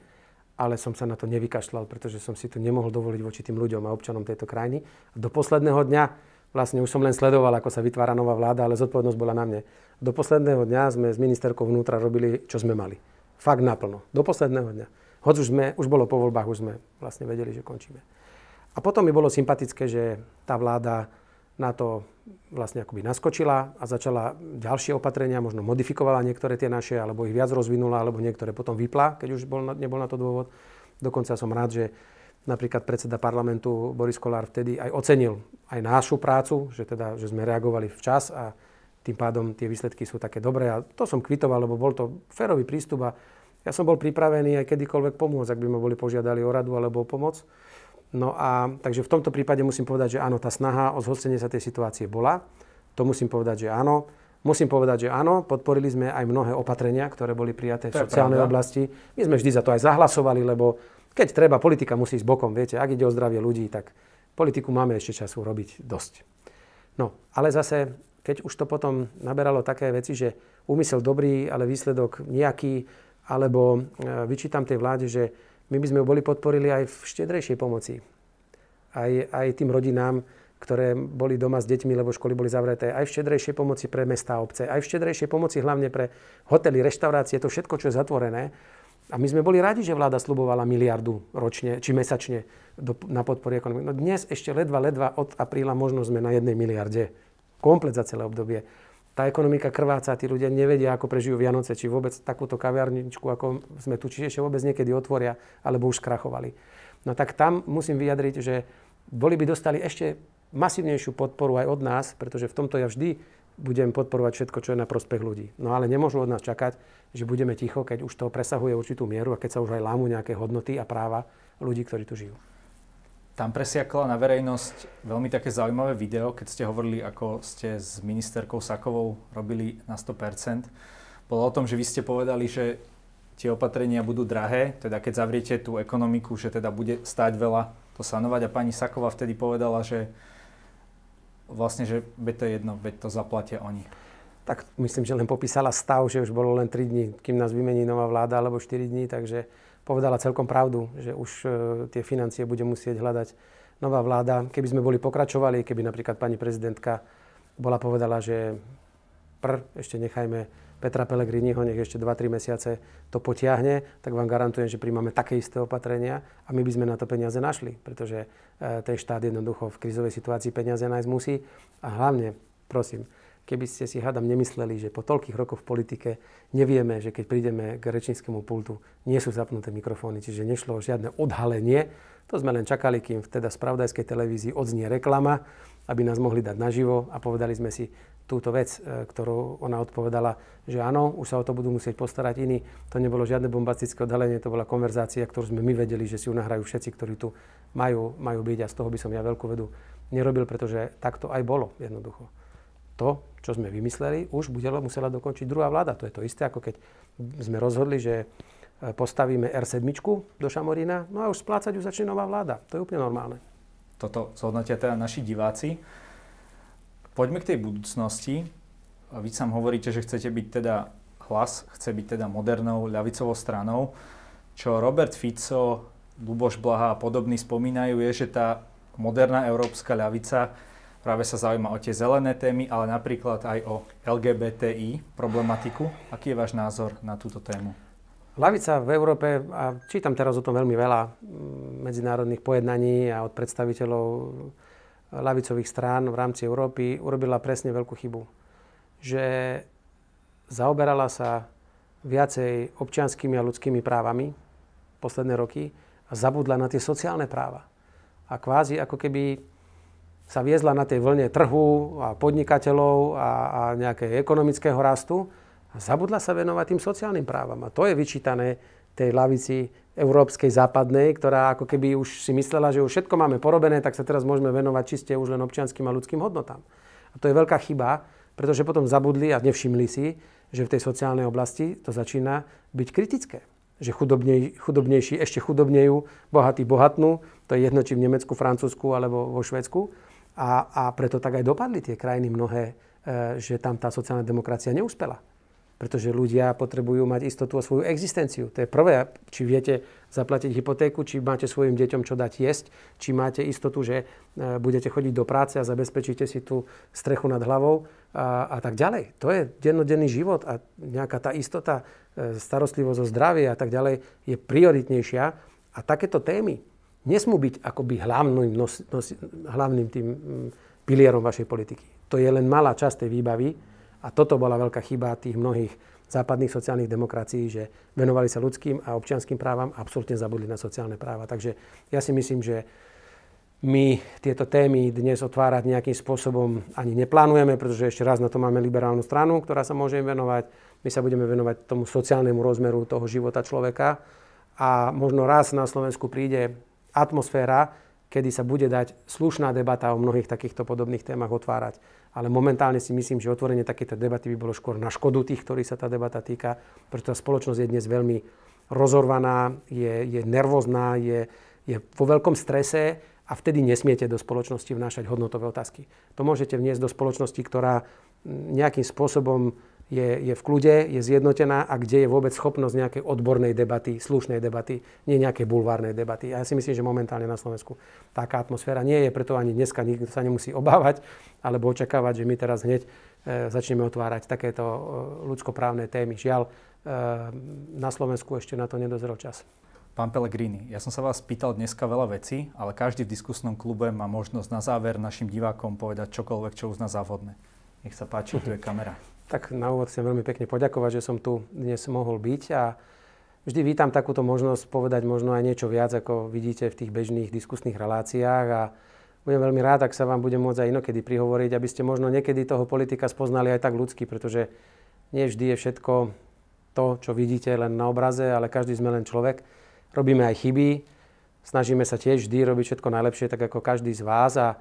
Ale som sa na to nevykašľal, pretože som si to nemohol dovoliť voči tým ľuďom a občanom tejto krajiny. Do posledného dňa vlastne už som len sledoval, ako sa vytvára nová vláda, ale zodpovednosť bola na mne. Do posledného dňa sme s ministerkou vnútra robili, čo sme mali. Fakt naplno. Do posledného dňa. Hoď už, sme, už bolo po voľbách, už sme vlastne vedeli, že končíme. A potom mi bolo sympatické, že tá vláda na to vlastne akoby naskočila a začala ďalšie opatrenia, možno modifikovala niektoré tie naše, alebo ich viac rozvinula, alebo niektoré potom vypla, keď už bol, nebol na to dôvod. Dokonca som rád, že Napríklad predseda parlamentu Boris Kolár vtedy aj ocenil aj našu prácu, že, teda, že sme reagovali včas a tým pádom tie výsledky sú také dobré. A to som kvitoval, lebo bol to férový prístup a ja som bol pripravený aj kedykoľvek pomôcť, ak by ma boli požiadali o radu alebo o pomoc. No a takže v tomto prípade musím povedať, že áno, tá snaha o zhostenie sa tej situácie bola. To musím povedať, že áno. Musím povedať, že áno, podporili sme aj mnohé opatrenia, ktoré boli prijaté v sociálnej pravda. oblasti. My sme vždy za to aj zahlasovali, lebo keď treba, politika musí ísť bokom. Viete, ak ide o zdravie ľudí, tak politiku máme ešte času robiť dosť. No, ale zase, keď už to potom naberalo také veci, že úmysel dobrý, ale výsledok nejaký, alebo e, vyčítam tej vláde, že my by sme ju boli podporili aj v štedrejšej pomoci. Aj, aj tým rodinám, ktoré boli doma s deťmi, lebo školy boli zavreté, aj v štedrejšej pomoci pre mesta a obce, aj v štedrejšej pomoci hlavne pre hotely, reštaurácie, to všetko, čo je zatvorené, a my sme boli radi, že vláda slubovala miliardu ročne či mesačne do, na podporu ekonomiky. No dnes ešte ledva, ledva od apríla možno sme na jednej miliarde. Komplet za celé obdobie. Tá ekonomika krváca, tí ľudia nevedia, ako prežijú Vianoce, či vôbec takúto kaviarničku, ako sme tu, či ešte vôbec niekedy otvoria, alebo už skrachovali. No tak tam musím vyjadriť, že boli by dostali ešte masívnejšiu podporu aj od nás, pretože v tomto ja vždy budem podporovať všetko, čo je na prospech ľudí. No ale nemôžu od nás čakať, že budeme ticho, keď už to presahuje určitú mieru a keď sa už aj lámu nejaké hodnoty a práva ľudí, ktorí tu žijú. Tam presiakla na verejnosť veľmi také zaujímavé video, keď ste hovorili, ako ste s ministerkou Sakovou robili na 100%. Bolo o tom, že vy ste povedali, že tie opatrenia budú drahé, teda keď zavriete tú ekonomiku, že teda bude stáť veľa to sanovať. A pani Saková vtedy povedala, že vlastne, že veď to je jedno, veď to zaplatia oni. Tak myslím, že len popísala stav, že už bolo len 3 dní, kým nás vymení nová vláda, alebo 4 dní, takže povedala celkom pravdu, že už e, tie financie bude musieť hľadať nová vláda. Keby sme boli pokračovali, keby napríklad pani prezidentka bola povedala, že pr, ešte nechajme Petra Pellegriniho, nech ešte 2-3 mesiace to potiahne, tak vám garantujem, že príjmame také isté opatrenia a my by sme na to peniaze našli, pretože e, ten štát jednoducho v krizovej situácii peniaze nájsť musí a hlavne, prosím, keby ste si hádam nemysleli, že po toľkých rokoch v politike nevieme, že keď prídeme k rečníckému pultu, nie sú zapnuté mikrofóny, čiže nešlo o žiadne odhalenie. To sme len čakali, kým v teda spravodajskej televízii odznie reklama, aby nás mohli dať naživo a povedali sme si, túto vec, e, ktorú ona odpovedala, že áno, už sa o to budú musieť postarať iní. To nebolo žiadne bombastické odhalenie, to bola konverzácia, ktorú sme my vedeli, že si ju nahrajú všetci, ktorí tu majú, majú byť a z toho by som ja veľkú vedu nerobil, pretože takto aj bolo jednoducho. To, čo sme vymysleli, už budela musela dokončiť druhá vláda. To je to isté, ako keď sme rozhodli, že e, postavíme R7 do Šamorína, no a už splácať ju začne nová vláda. To je úplne normálne. Toto zhodnotia teda naši diváci. Poďme k tej budúcnosti. Vy sám hovoríte, že chcete byť teda hlas, chce byť teda modernou ľavicovou stranou. Čo Robert Fico, Luboš Blaha a podobní spomínajú, je, že tá moderná európska ľavica práve sa zaujíma o tie zelené témy, ale napríklad aj o LGBTI problematiku. Aký je váš názor na túto tému? Lavica v Európe, a čítam teraz o tom veľmi veľa mm, medzinárodných pojednaní a od predstaviteľov lavicových strán v rámci Európy urobila presne veľkú chybu. Že zaoberala sa viacej občianskými a ľudskými právami posledné roky a zabudla na tie sociálne práva. A kvázi ako keby sa viezla na tej vlne trhu a podnikateľov a, a nejakého ekonomického rastu a zabudla sa venovať tým sociálnym právam. A to je vyčítané tej lavici európskej západnej, ktorá ako keby už si myslela, že už všetko máme porobené, tak sa teraz môžeme venovať čiste už len občianským a ľudským hodnotám. A to je veľká chyba, pretože potom zabudli a nevšimli si, že v tej sociálnej oblasti to začína byť kritické. Že chudobnej, chudobnejší ešte chudobnejú, bohatí bohatnú, to je jedno či v Nemecku, Francúzsku alebo vo Švedsku. A, a preto tak aj dopadli tie krajiny mnohé, e, že tam tá sociálna demokracia neúspela pretože ľudia potrebujú mať istotu o svoju existenciu. To je prvé, či viete zaplatiť hypotéku, či máte svojim deťom čo dať jesť, či máte istotu, že e, budete chodiť do práce a zabezpečíte si tú strechu nad hlavou a, a tak ďalej. To je dennodenný život a nejaká tá istota, e, starostlivosť o zdravie a tak ďalej je prioritnejšia. A takéto témy nesmú byť akoby hlavným, nos, nos, hlavným tým pilierom vašej politiky. To je len malá časť tej výbavy, a toto bola veľká chyba tých mnohých západných sociálnych demokracií, že venovali sa ľudským a občianským právam a absolútne zabudli na sociálne práva. Takže ja si myslím, že my tieto témy dnes otvárať nejakým spôsobom ani neplánujeme, pretože ešte raz na to máme liberálnu stranu, ktorá sa môže im venovať. My sa budeme venovať tomu sociálnemu rozmeru toho života človeka a možno raz na Slovensku príde atmosféra, kedy sa bude dať slušná debata o mnohých takýchto podobných témach otvárať ale momentálne si myslím, že otvorenie takéto debaty by bolo skôr na škodu tých, ktorí sa tá debata týka, pretože tá spoločnosť je dnes veľmi rozorvaná, je, je nervózna, je, je vo veľkom strese a vtedy nesmiete do spoločnosti vnášať hodnotové otázky. To môžete vniesť do spoločnosti, ktorá nejakým spôsobom je, je v kľude, je zjednotená a kde je vôbec schopnosť nejakej odbornej debaty, slušnej debaty, nie nejakej bulvárnej debaty. A ja si myslím, že momentálne na Slovensku taká atmosféra nie je, preto ani dneska nikto sa nemusí obávať alebo očakávať, že my teraz hneď e, začneme otvárať takéto e, ľudskoprávne témy. Žiaľ, e, na Slovensku ešte na to nedozrel čas. Pán Pellegrini, ja som sa vás pýtal dneska veľa vecí, ale každý v diskusnom klube má možnosť na záver našim divákom povedať čokoľvek, čo uzná závodné. Nech sa páči, tu je kamera. Tak na úvod chcem veľmi pekne poďakovať, že som tu dnes mohol byť a vždy vítam takúto možnosť povedať možno aj niečo viac, ako vidíte v tých bežných diskusných reláciách a budem veľmi rád, ak sa vám budem môcť aj inokedy prihovoriť, aby ste možno niekedy toho politika spoznali aj tak ľudsky, pretože nie vždy je všetko to, čo vidíte len na obraze, ale každý sme len človek. Robíme aj chyby, snažíme sa tiež vždy robiť všetko najlepšie, tak ako každý z vás a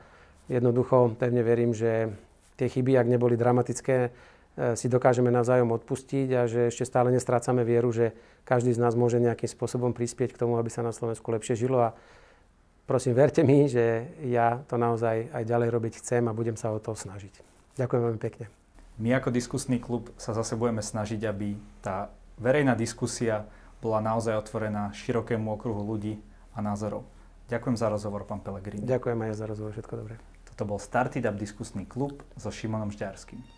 jednoducho pevne verím, že tie chyby, ak neboli dramatické, si dokážeme navzájom odpustiť a že ešte stále nestrácame vieru, že každý z nás môže nejakým spôsobom prispieť k tomu, aby sa na Slovensku lepšie žilo a prosím, verte mi, že ja to naozaj aj ďalej robiť chcem a budem sa o to snažiť. Ďakujem veľmi pekne. My ako diskusný klub sa zase budeme snažiť, aby tá verejná diskusia bola naozaj otvorená širokému okruhu ľudí a názorov. Ďakujem za rozhovor, pán Pelegrini. Ďakujem aj za rozhovor, všetko dobré. Toto bol Started Up diskusný klub so Šimonom Žďarským.